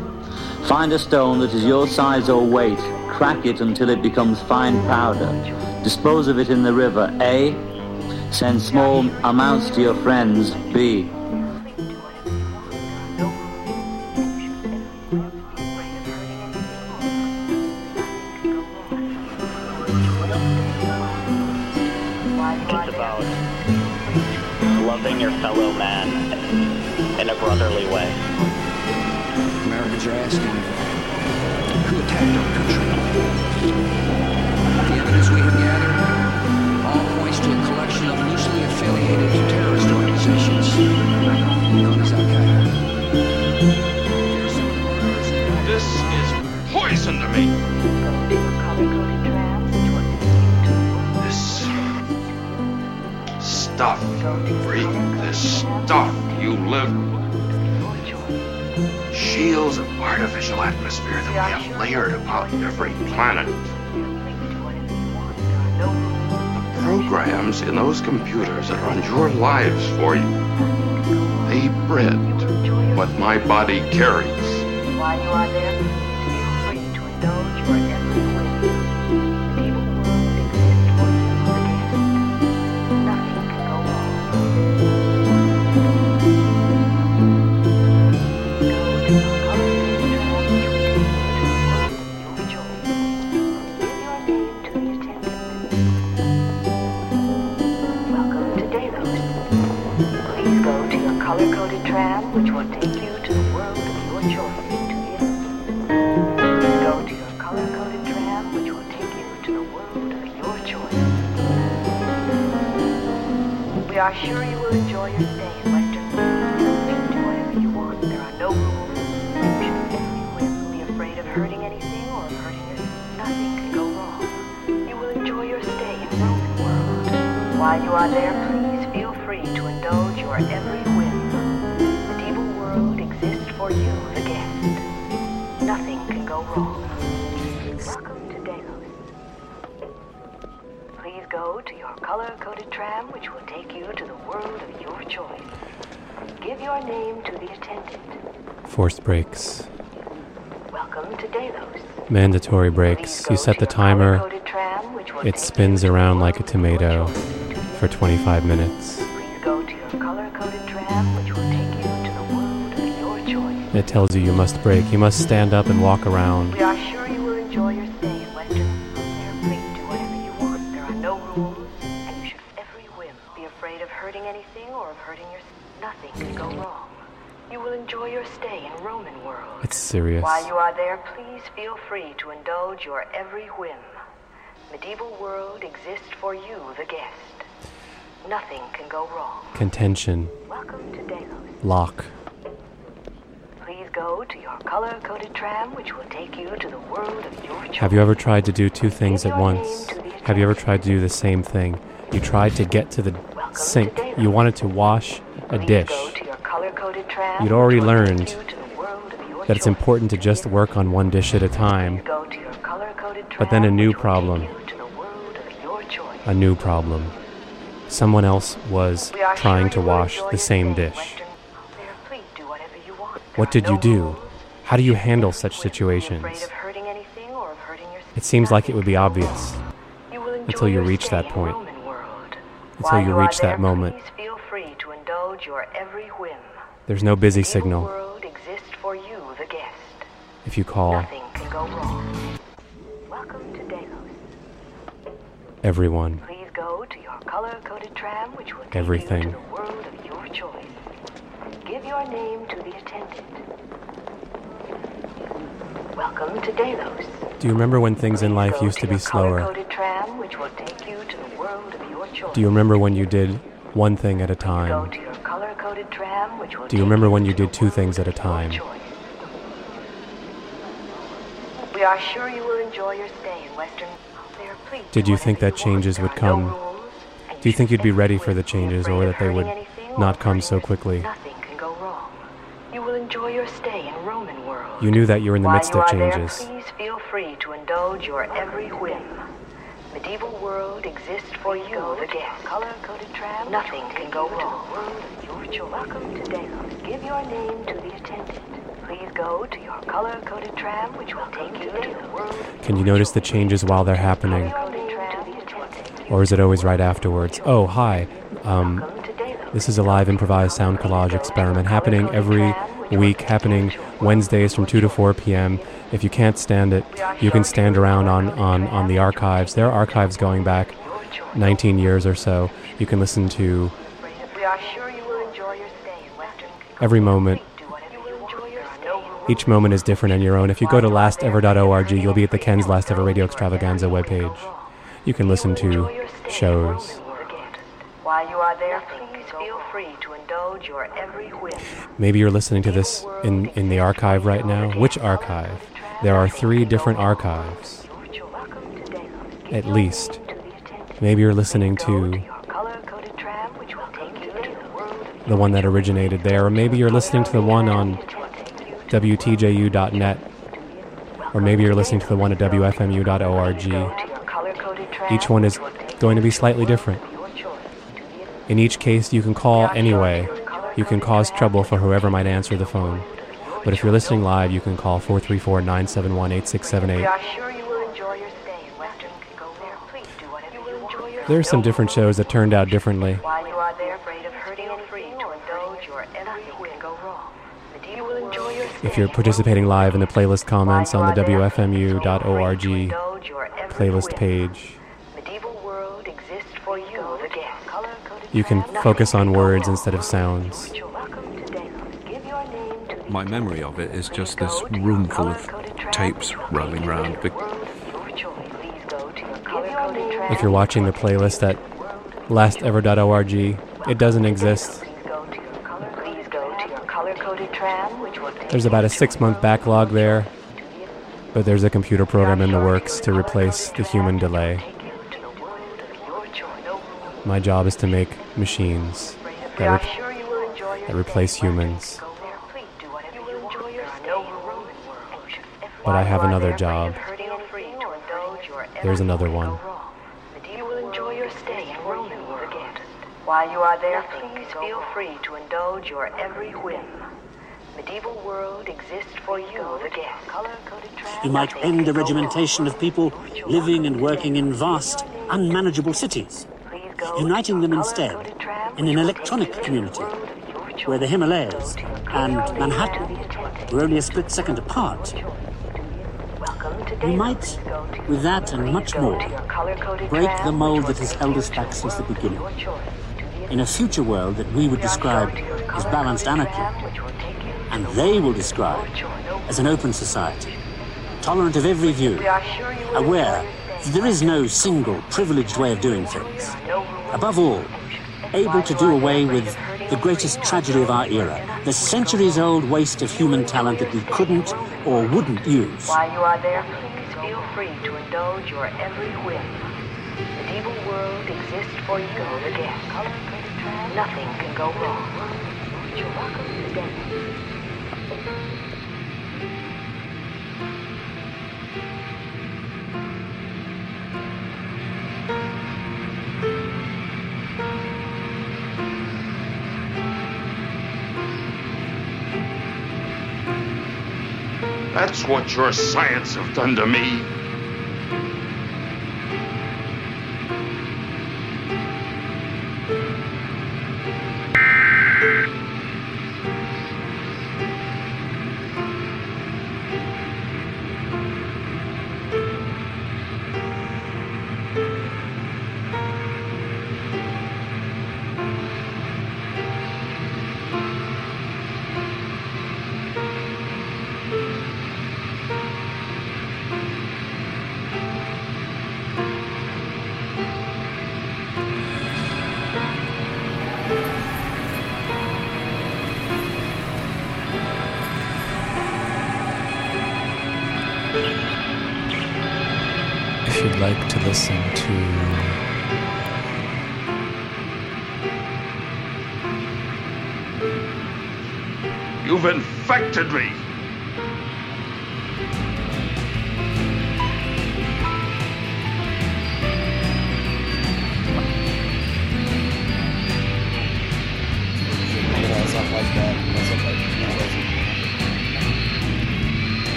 Find a stone that is your size or weight. Crack it until it becomes fine powder. Dispose of it in the river. A. Send small amounts to your friends. B. Americans are asking who attacked our country. The evidence we have gathered all points to a collection of loosely affiliated terrorist organizations known as Al Qaeda. This is poison to me. This stuff, freak, this stuff you live. Shields of artificial atmosphere that we have layered about every planet. The programs in those computers that run your lives for you, they bred what my body carries. Which will take you to the world of your choice. Go to your color-coded tram, which will take you to the world of your choice. We are sure you will enjoy your stay in Western. Please do whatever you want. There are no rules. You should whim be afraid of hurting anything or hurting yourself. Nothing can go wrong. You will enjoy your stay in World. While you are there, color-coded which will take you to the world of your choice. Give your name to the attendant. Forced breaks. Welcome to Delos. Mandatory breaks. You set the timer. It spins around like a tomato for 25 minutes. Please go to your color-coded tram, which will take you to the world of your choice. It tells you you must break. You must stand up and walk around. Enjoy your stay in Roman world. It's serious. While you are there, please feel free to indulge your every whim. Medieval world exists for you, the guest. Nothing can go wrong. Contention. Welcome to Delos. Lock. Please go to your color-coded tram, which will take you to the world of your choice. Have you ever tried to do two things at once? Have you ever tried to do the same thing? You tried to get to the sink. You wanted to wash a dish. Your. You'd already which will take learned you to the world of your that it's important to just work on one dish at a time. But then a new problem. A new problem. Someone else was trying to wash the same dish. What did you do? How do you handle such situations? It seems like it would be obvious until you reach that point, until you reach that moment. There's no busy signal. If you call, everyone, Please go to your color-coded tram, which will take everything. you to the world of your choice. Give your name to the attendant. Welcome to Delos. Do you remember when things in life used to be slower? Tram, which will take you to the world of your choice. Do you remember when you did one thing at a time? Color-coded tram, which will Do you remember when you did two things at a time? We are sure you will enjoy your stay in Western. Are Did you think that changes would come? Do you think you'd be ready for the changes or that they would not come so quickly? Nothing can go wrong. You will enjoy your stay in Roman world. You knew that you were in the While midst of are there, changes. please feel free to indulge your every whim. Medieval world exists for you, the guest. Color-coded tram. Nothing can go wrong. Your choice. Welcome to Delos. Give your name to the attendant. Please go to your color-coded tram, which will take you to the world. Can you notice the changes while they're happening? Color-coded tram to the attendant. Or is it always right afterwards? Oh, hi. Um, this is a live improvised sound collage experiment happening every week, happening Wednesdays from 2 to 4 p.m. If you can't stand it, you can stand around on, on, on the archives. There are archives going back 19 years or so. You can listen to every moment. Each moment is different and your own. If you go to lastever.org, you'll be at the Ken's Last Ever Radio Extravaganza webpage. You can listen to shows. Maybe you're listening to this in, in the archive right now. Which archive? There are three different archives. At least. Maybe you're listening to the one that originated there, or maybe you're listening to the one on WTJU.net, or maybe you're listening to the one at WFMU.org. Each one is going to be slightly different. In each case, you can call anyway. You can cause trouble for whoever might answer the phone. But if you're listening live, you can call 434 971 We 8678. are sure you will enjoy your stay in Western. Go there. Please do whatever you will enjoy your There are some different shows that turned out differently. While you are there, afraid of hurting and free your every whim. Go wrong. You will enjoy your If you're participating live in the playlist comments on the WFMU.org playlist page, medieval world exists for you, the guest. You can focus on words instead of sounds. My memory of it is just this room full of tapes rolling around. If you're watching the playlist at lastever.org, it doesn't exist. There's about a six month backlog there, but there's a computer program in the works to replace the human delay. My job is to make machines that, re- that replace humans. But I have another job. There's another one. You will enjoy your stay in Roman world. While you are there, please feel free to indulge your every whim. Medieval world exists for you, the guest. Color-coded. You might end the regimentation of people living and working in vast, unmanageable cities, uniting them instead in an electronic community where the Himalayas and Manhattan were only a split second apart. You might, with that and much more, break the mold that has held us back since the beginning. In a future world that we would describe as balanced anarchy, and they will describe as an open society, tolerant of every view, aware that there is no single privileged way of doing things. Above all, able to do away with the greatest tragedy of our era, the centuries old waste of human talent that we couldn't or wouldn't use. While you are there, please feel free to indulge your every whim. Medieval world exists for you, the guest. Color-coded. Nothing can go wrong. You're welcome to Denver. That's what your science have done to me.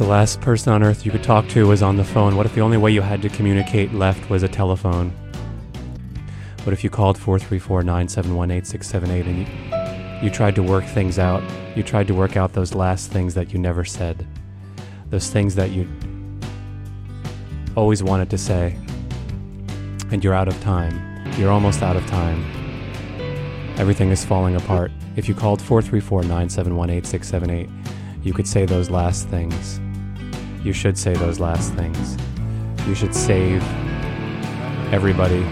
The last person on earth you could talk to was on the phone? What if the only way you had to communicate left was a telephone? What if you called 434 971 8678 and you, you tried to work things out? You tried to work out those last things that you never said. Those things that you always wanted to say. And you're out of time. You're almost out of time. Everything is falling apart. If you called 434 971 8678, you could say those last things. You should say those last things. You should save everybody.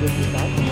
Hang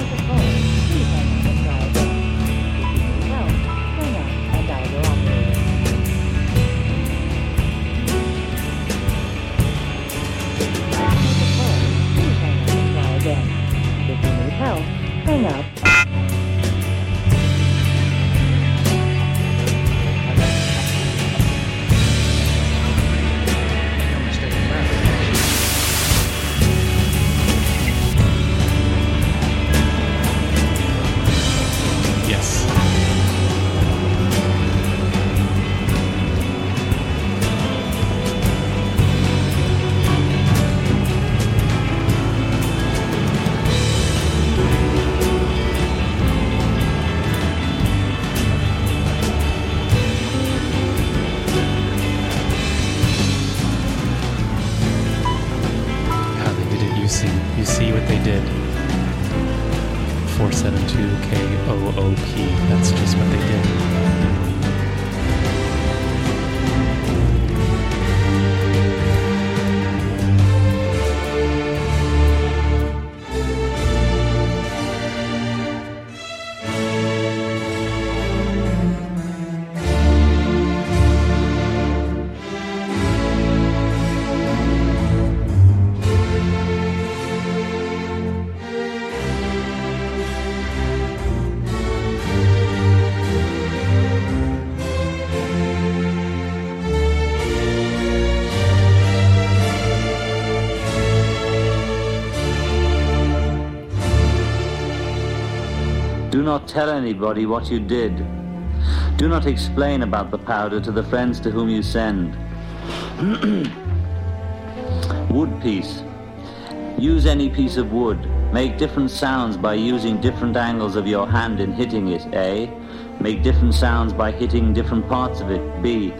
not tell anybody what you did. Do not explain about the powder to the friends to whom you send. *clears throat* wood piece. Use any piece of wood. Make different sounds by using different angles of your hand in hitting it, A. Make different sounds by hitting different parts of it, B.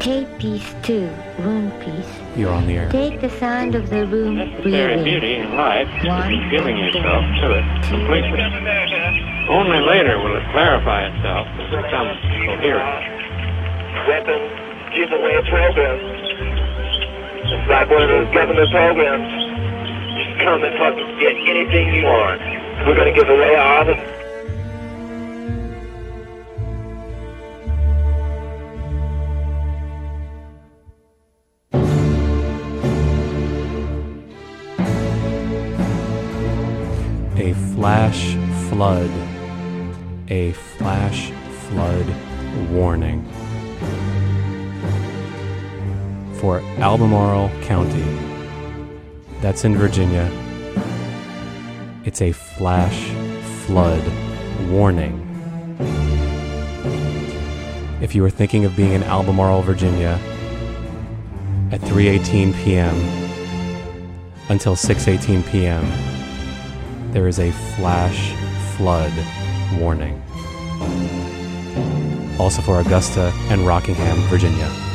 Tape piece 2, room piece. You're on the air. Take the sound of the room necessary beauty in life One, is giving yourself to it completely. Only later will it clarify itself and become coherent. Weapons giveaway program. It's like one of those government programs. Just come and fucking get anything you want. We're gonna give away all the A flash flood. A flash flood warning. For Albemarle County. That's in Virginia. It's a flash flood warning. If you are thinking of being in Albemarle, Virginia at 3:18 p.m. until 6:18 p.m there is a flash flood warning. Also for Augusta and Rockingham, Virginia.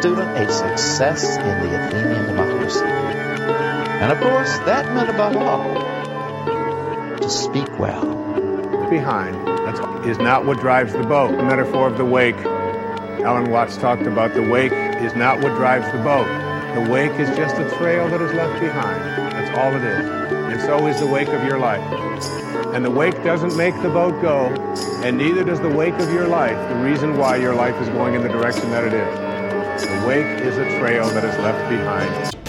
Student a success in the Athenian democracy. And of course, that meant above all to speak well. behind. That is is not what drives the boat. The metaphor of the wake. Alan Watts talked about the wake is not what drives the boat. The wake is just a trail that is left behind. That's all it is. And so is the wake of your life. And the wake doesn't make the boat go, and neither does the wake of your life the reason why your life is going in the direction that it is. Wake is a trail that is left behind.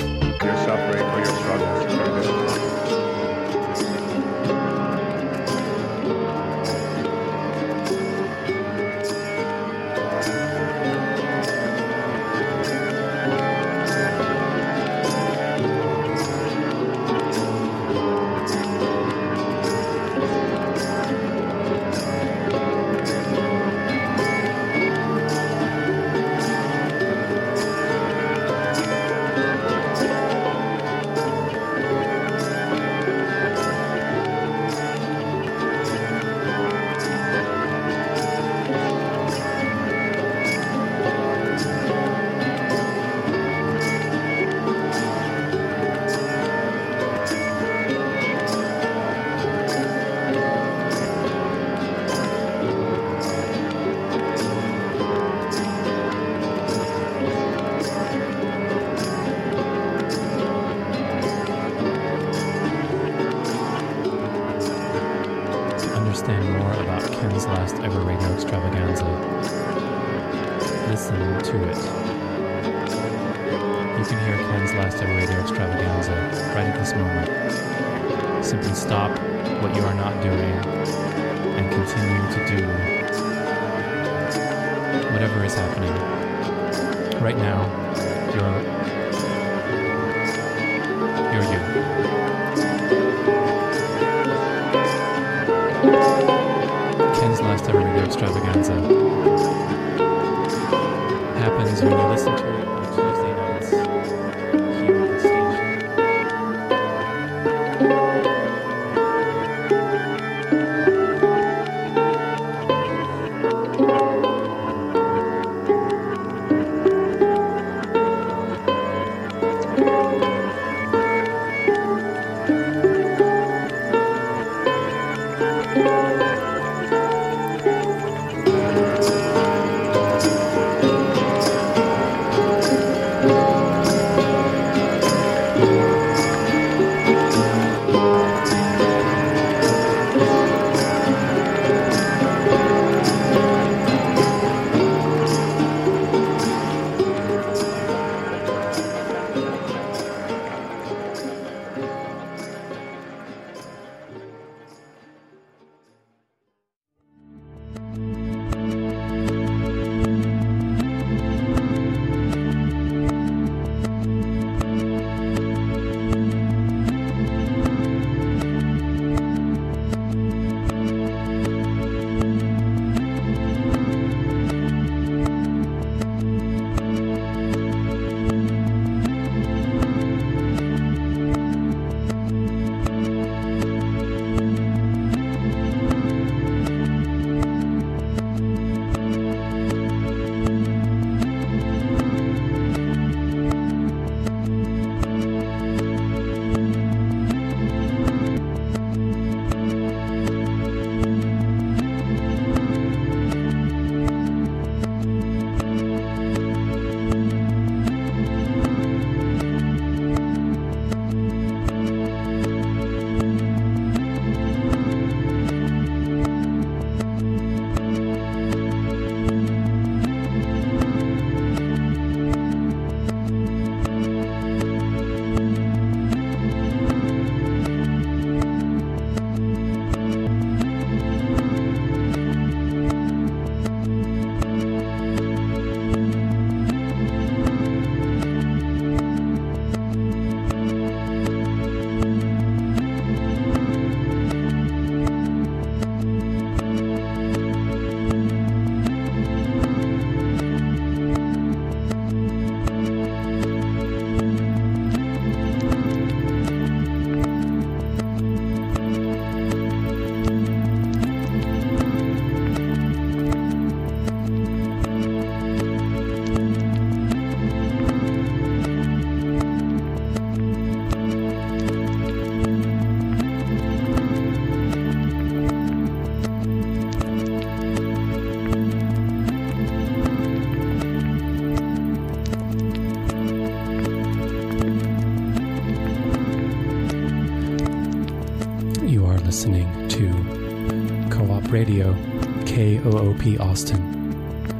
KOOP Austin,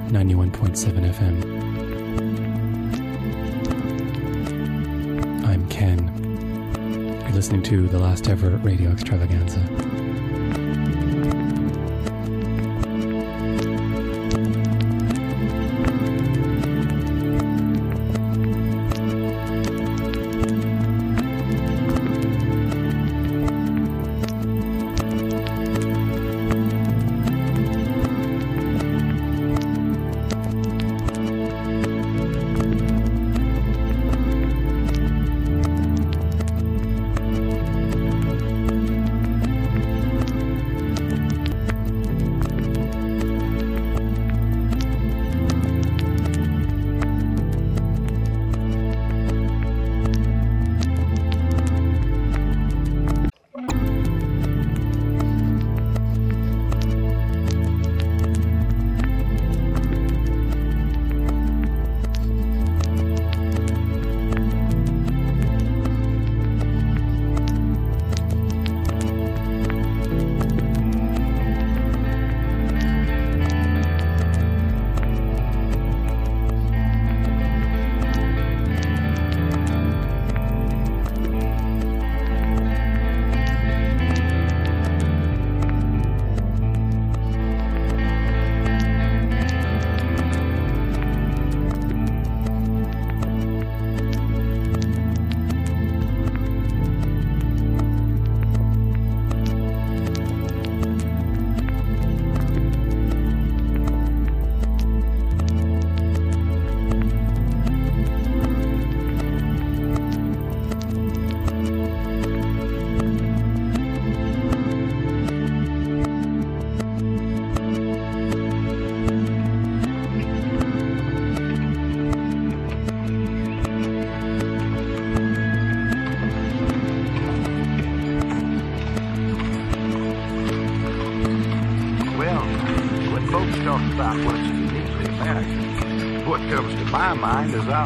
91.7 FM. I'm Ken. You're listening to the last ever radio extravaganza.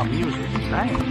Music. Nice.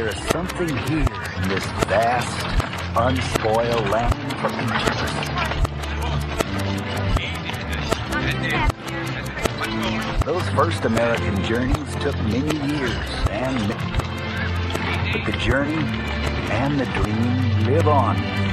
there is something here in this vast, unspoiled land the universe. Those first American journeys took many years, and but the journey and the dream live on.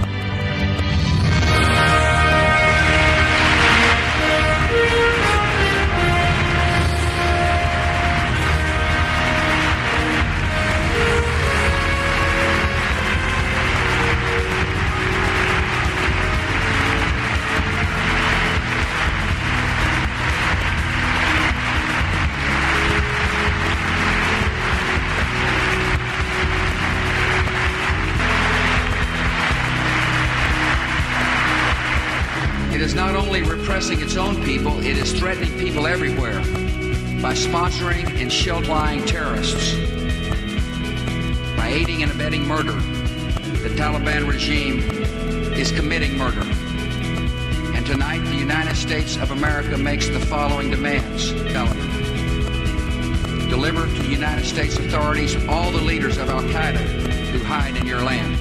all the leaders of Al Qaeda who hide in your land.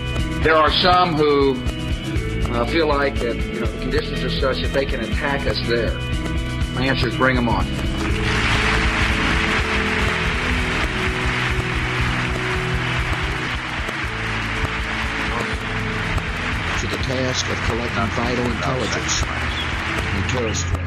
There are some who uh, feel like that you know the conditions are such that they can attack us there. My answer is bring them on. To the task of collecting vital intelligence on terrorist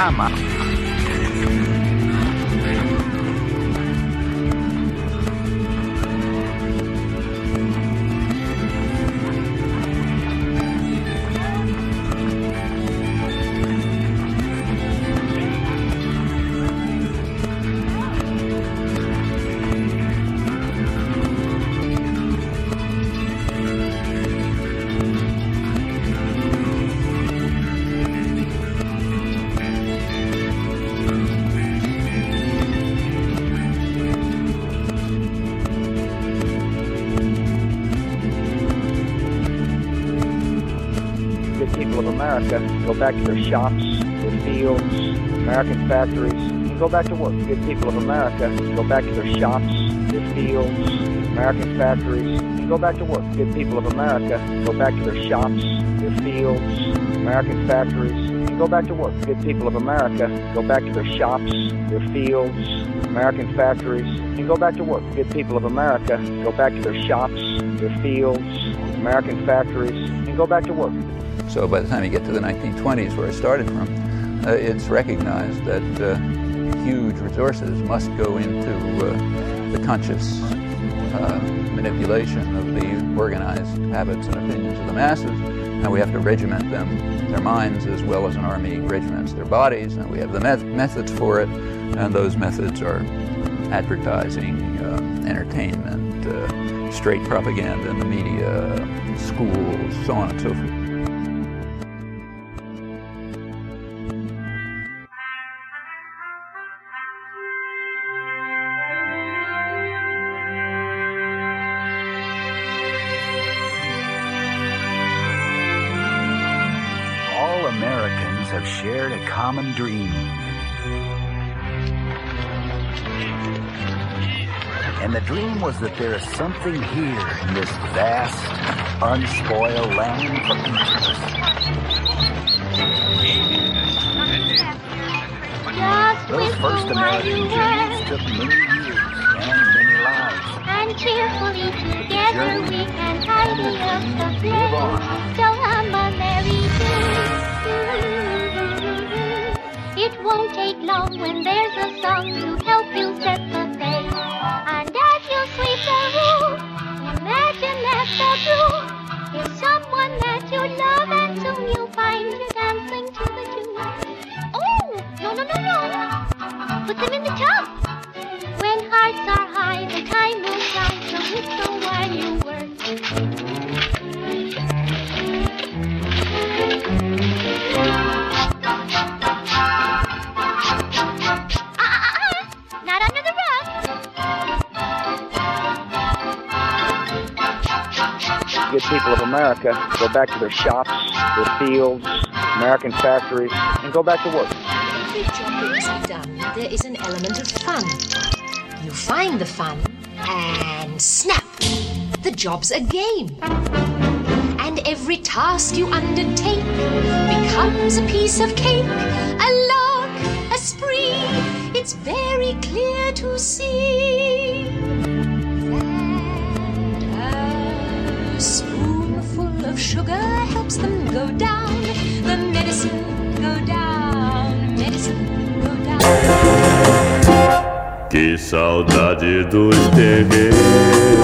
I'm a. back to their shops, their fields, American factories, and go back to work. Good people of America go back to their shops, their fields, American factories, and go back to work. Good people of America go back to their shops, their fields, American factories, and go back to work. Good people of America go back to their shops, their fields, American factories, and go back to work. Good people of America go back to their shops, their fields, American factories, and go back to work. So by the time you get to the 1920s, where I started from, uh, it's recognized that uh, huge resources must go into uh, the conscious uh, manipulation of the organized habits and opinions of the masses. And we have to regiment them, their minds, as well as an army regiments their bodies, and we have the met- methods for it, and those methods are advertising, uh, entertainment, uh, straight propaganda in the media, schools, so on and so forth. Something here in this vast, unspoiled land for each of us. Those first American journeys took many years and many lives. And cheerfully together we can tidy up the place. So hum a merry. It won't take long when there's a song to help you set America go back to their shops, their fields, American factories, and go back to work. Every job is done, there is an element of fun. You find the fun, and snap! The job's a game. And every task you undertake becomes a piece of cake, a lark, a spree. It's very clear to see sugar helps them go down. The medicine go down, medicine go down. Que saudade dos terreiros.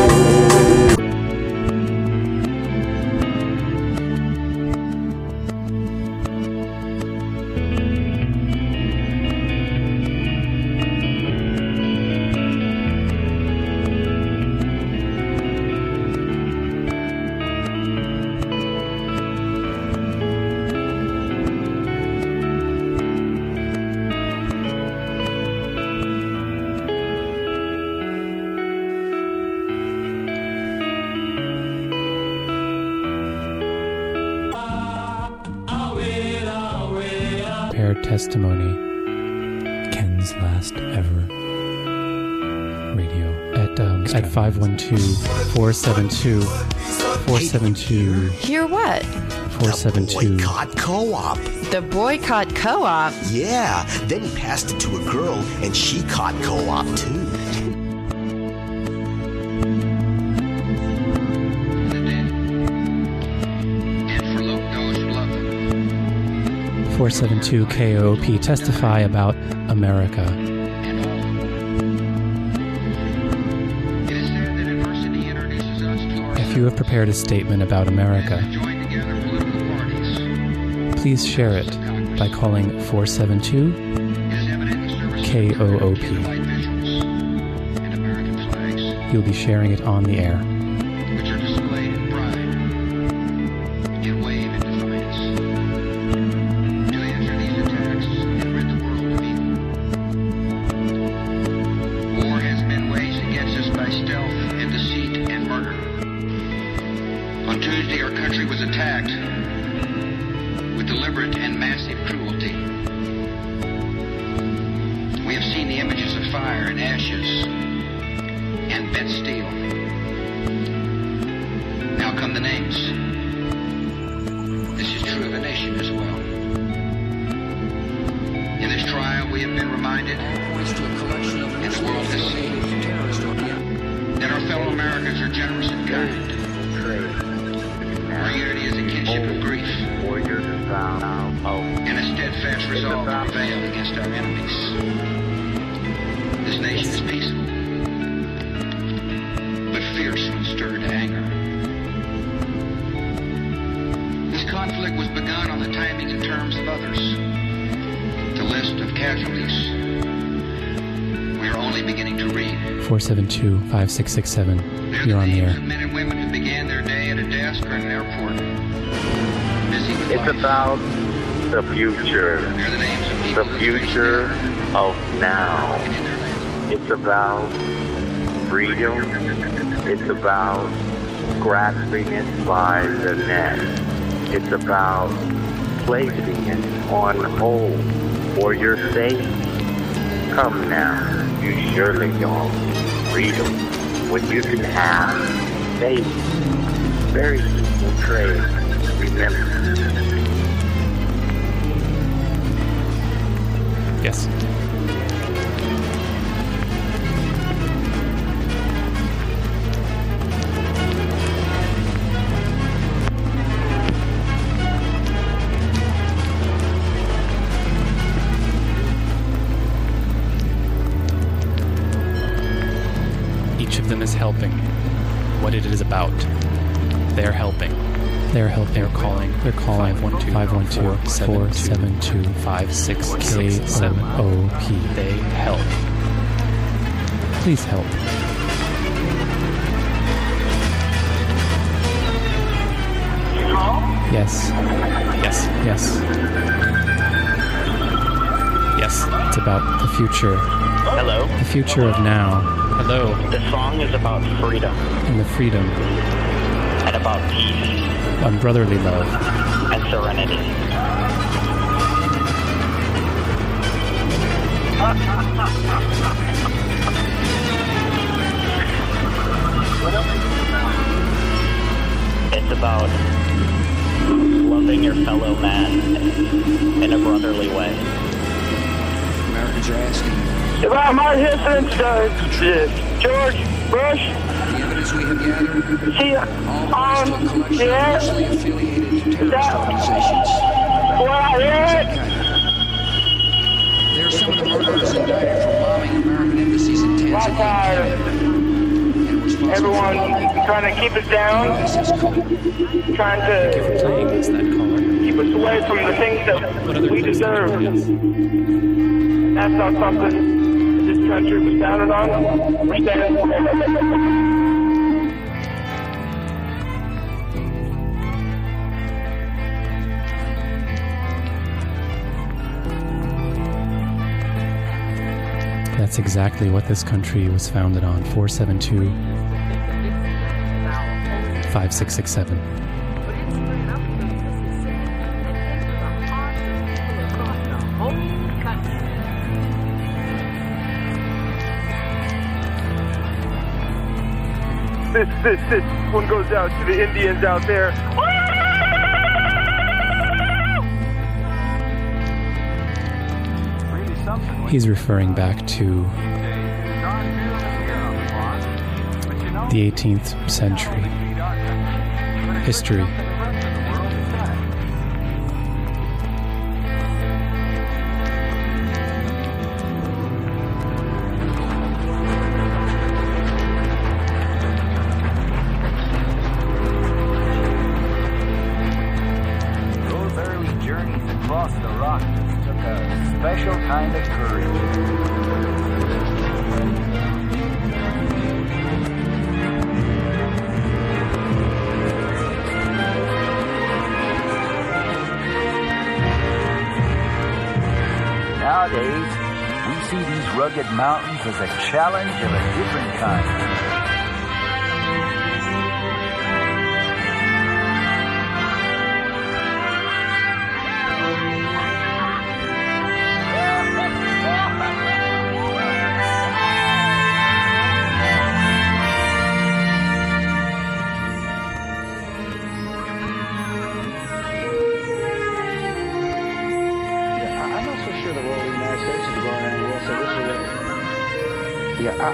512-472 Hear what? 472 Boycott co-op. The boycott co-op. Yeah. Then he passed it to a girl, and she caught co-op too. 472 KOP testify about America. You have prepared a statement about America, please share it by calling 472 KOOP. You'll be sharing it on the air. Casualties we are only beginning to read. 472 5667. You're on the air. Men and women who began their day at a desk or an airport. Busy with It's life. about the future. They're the names of The people who future of now. in their life. It's about freedom. It's about grasping it by the neck. It's about placing it on hold for your sake. Come now, you surely know freedom when you can have faith. Very simple trade. Remember. Yes. It is about. They're helping. They're helping. They're calling. They're calling. 512 512 472 5667 They help. Please help. Yes. Yes. Yes. Yes. It's about the future. Hello. The future of now. Hello. The song is about freedom And the freedom and about peace and brotherly love. and serenity. It's about loving your fellow man in a brotherly way. Americans are asking, About my husband, George Bush, the evidence we have gathered, see, to um, yeah. of loosely affiliated terrorist that- organizations. what I heard, There are some of the murderers indicted for bombing American embassies in Tanzania Right and there. Kenya. And responsible everyone trying to keep us down, trying to Playing is that caller. keep us away from the things that we deserve. That's not something country was. We're standing. That's exactly what this country was founded on. 472 5667. This, this, this one goes out to the Indians out there. He's referring back to the 18th century history. Nowadays, we see these rugged mountains as a challenge of a different kind.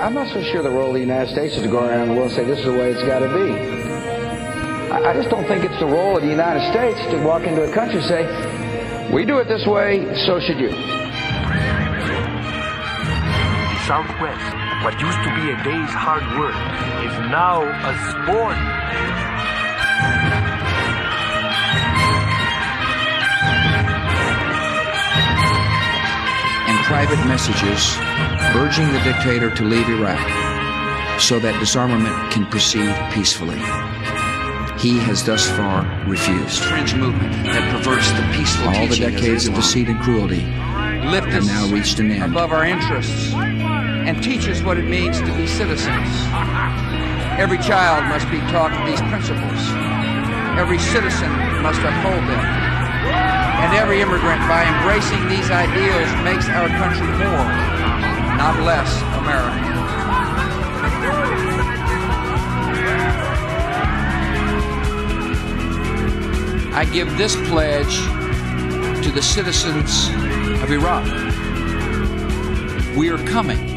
I'm not so sure the role of the United States is to go around the world and say this is the way it's got to be. I, I just don't think it's the role of the United States to walk into a country and say, we do it this way, so should you. The Southwest, what used to be a day's hard work, is now a sport. Private messages urging the dictator to leave Iraq so that disarmament can proceed peacefully. He has thus far refused. Fringe movement that perverts the peaceful All the decades of Islam. deceit and cruelty lift have now reached an end. above our interests and teach us what it means to be citizens. Every child must be taught these principles. Every citizen must uphold them. And every immigrant, by embracing these ideals, makes our country more, not less, American. I give this pledge to the citizens of Iraq. We are coming.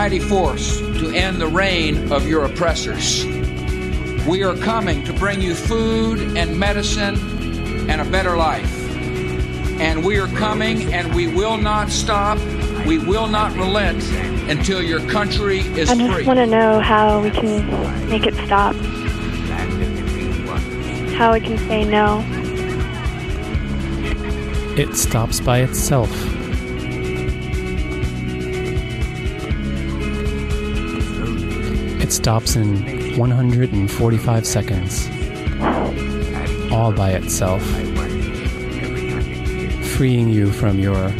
Mighty force to end the reign of your oppressors. We are coming to bring you food and medicine and a better life. And we are coming and we will not stop. We will not relent until your country is free. I just free. want to know how we can make it stop. How we can say no. It stops by itself. It stops in 145 seconds. All by itself. Freeing you from your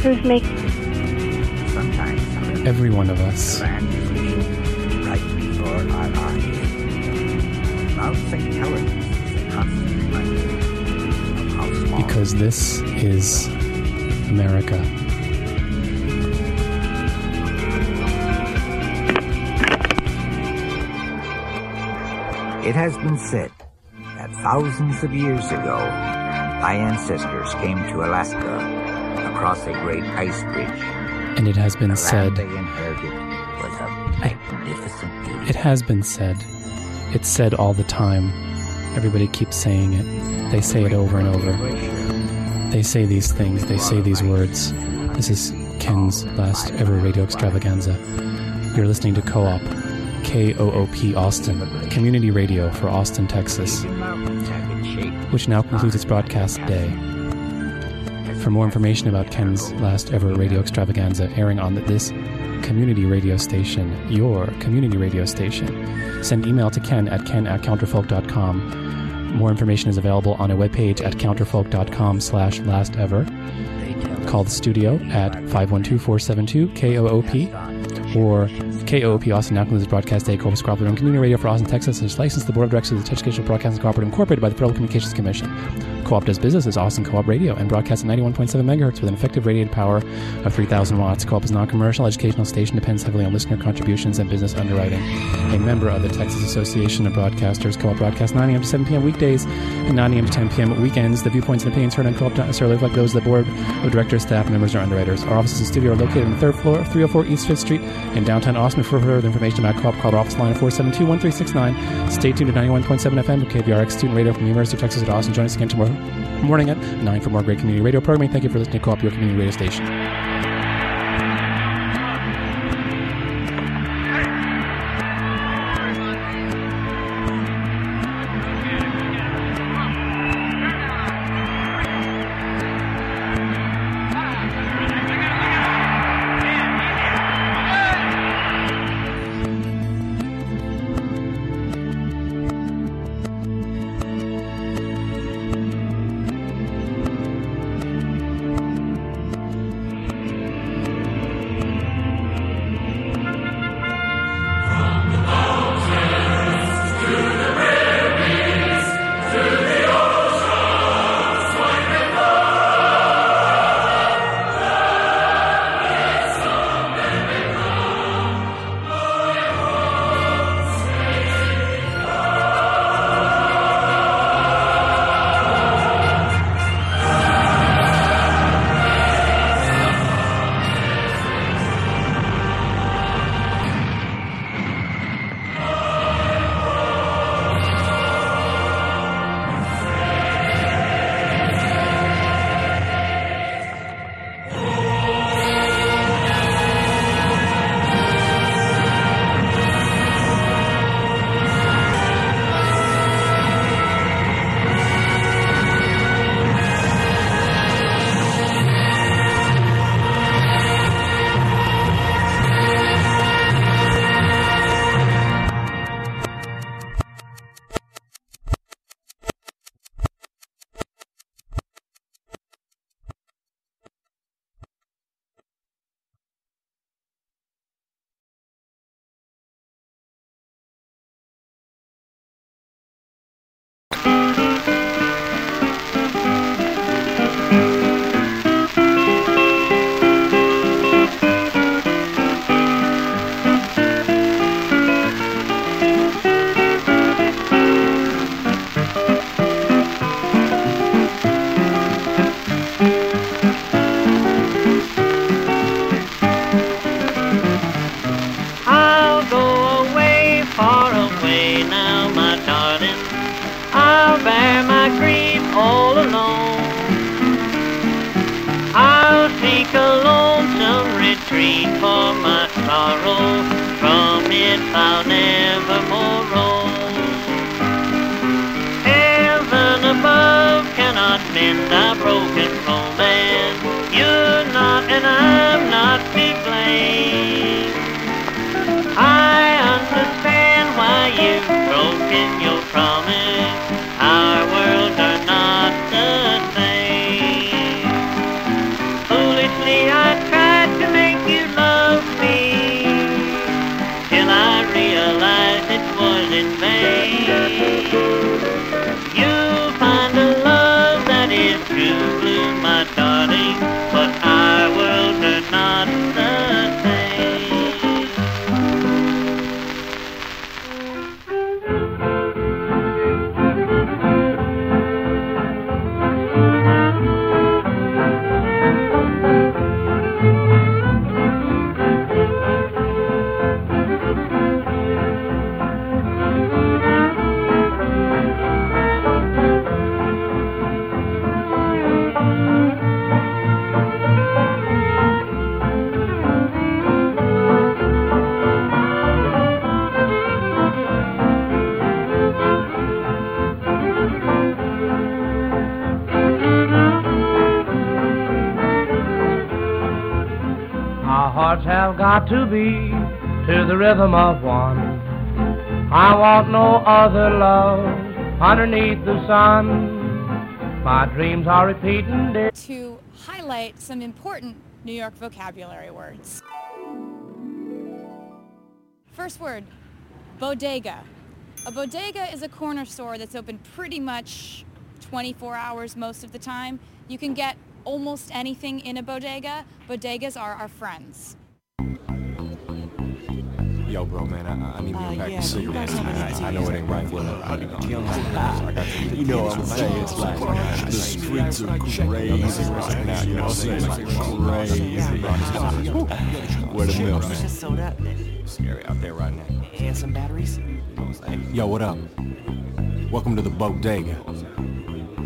Who's making every one of us. right before our eyes. Mount St. Helens is a constant reminder of how small Because this is America. It has been said that thousands of years ago, my ancestors came to Alaska across a great ice bridge. And it has been The said, they inherited was of magnificent beauty. it has been said, it's said all the time. Everybody keeps saying it. They say it over and over. They say these things, they say these words. This is Ken's last ever radio extravaganza. You're listening to Co op, K O O P Austin, community radio for Austin, Texas, which now concludes its broadcast day. For more information about Ken's last ever radio extravaganza airing on this community radio station, your community radio station, send email to ken at ken at counterfolk.com. More information is available on a webpage at counterfolk.com slash last ever. Call the studio at 512-472-KOOP or KOOP Austin now concludes its broadcast day Corpus Cooperative Community Radio for Austin, Texas and is licensed to the Board of Directors of the Texas Educational Broadcasting Cooperative Incorporated by the Federal Communications Commission. Co-op does business as Austin Co-op Radio and broadcasts at 91.7 megahertz with an effective radiated power of 3,000 watts. Co-op is a non-commercial educational station depends heavily on listener contributions and business underwriting. A member of the Texas Association of Broadcasters, Co-op broadcasts 9 a.m. to 7 p.m. weekdays and 9 a.m. to 10 p.m. weekends. The viewpoints and opinions heard on Co-op don't necessarily reflect those of the Board of Directors, staff, members, or underwriters. Our offices and studio are located on the third floor of 304 East 5th Street in downtown Austin. For further information about Co-op, call our office line at 472-1369. Stay tuned to 91.7 FM KVRX student radio from the University of Texas at Austin. Join us again tomorrow morning at 9 for more great community radio programming. Thank you for listening to Co-op, your community radio station. pequeño to beat to the rhythm of one. I want no other love underneath the sun. My dreams are repeating. Dear. to highlight some important New York vocabulary words. First word, bodega. A bodega is a corner store that's open pretty much 24 hours most of the time. You can get almost anything in a bodega. Bodegas are our friends. Yo, bro, man, I, I need uh, pack yeah, of you cigarettes. guys I, I know it ain't right, but I, I got to You know what I'm saying? It's like, the streets are crazy right now. You know what I'm saying? It's crazy. Where the milk, man? Soda Scary out there right now. and some batteries. Yo, what up? Welcome to the bodega.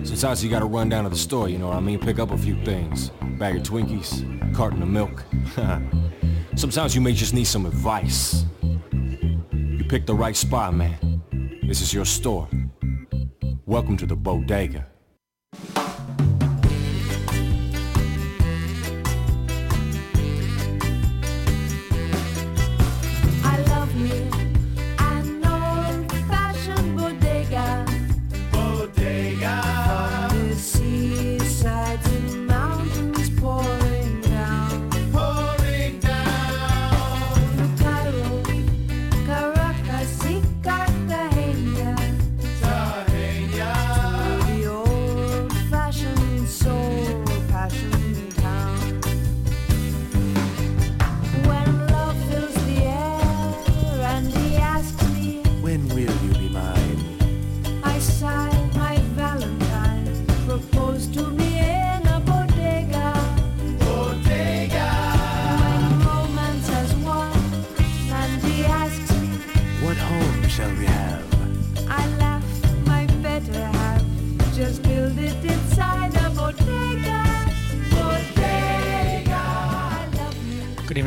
Sometimes you gotta run down to the store, you know what I mean? Pick up a few things. Bag of Twinkies, carton of milk. *laughs* Sometimes you may just need some advice. You picked the right spot, man. This is your store. Welcome to the bodega.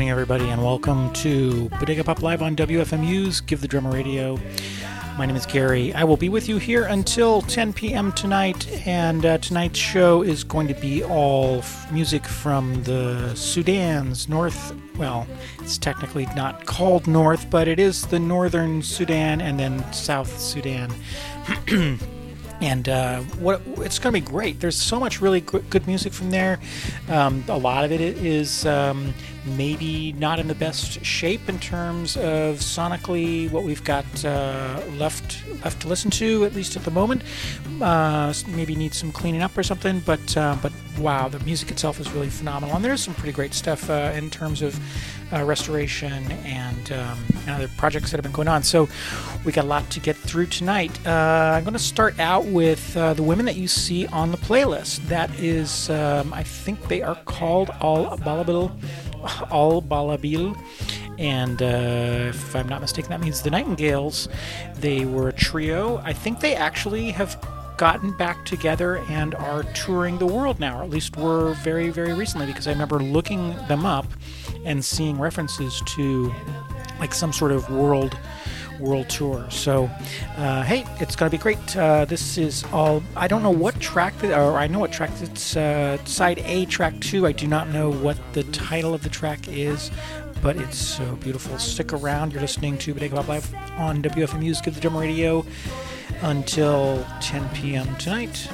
Evening, everybody, and welcome to Bodega Pop Live on WFMU's Give the Drummer Radio. My name is Gary. I will be with you here until 10 p.m. tonight, and uh, tonight's show is going to be all f- music from the Sudan's North. Well, it's technically not called North, but it is the Northern Sudan and then South Sudan. *clears throat* and uh, what it's going to be great. There's so much really good music from there. Um, a lot of it is um, maybe not in the best shape in terms of sonically what we've got uh, left left to listen to, at least at the moment. Uh, maybe needs some cleaning up or something. But uh, but wow, the music itself is really phenomenal, and there's some pretty great stuff uh, in terms of uh, restoration and, um, and other projects that have been going on. So we got a lot to get through tonight. Uh, I'm going to start out with the women that you see on the playlist. That is, um, I think they are called Al Balabil, Al Balabil. And uh, if I'm not mistaken, that means the Nightingales. They were a trio. I think they actually have gotten back together and are touring the world now, or at least were very, very recently, because I remember looking them up and seeing references to like some sort of world world tour. So, uh, hey, it's going to be great. Uh, this is all. I don't know what track, that, or I know what track it's uh, side A, track two. I do not know what the title of the track is, but it's so beautiful. Stick around. You're listening to Bodega Pop Live on WFMU's Give the Drum Radio until 10 p.m. tonight.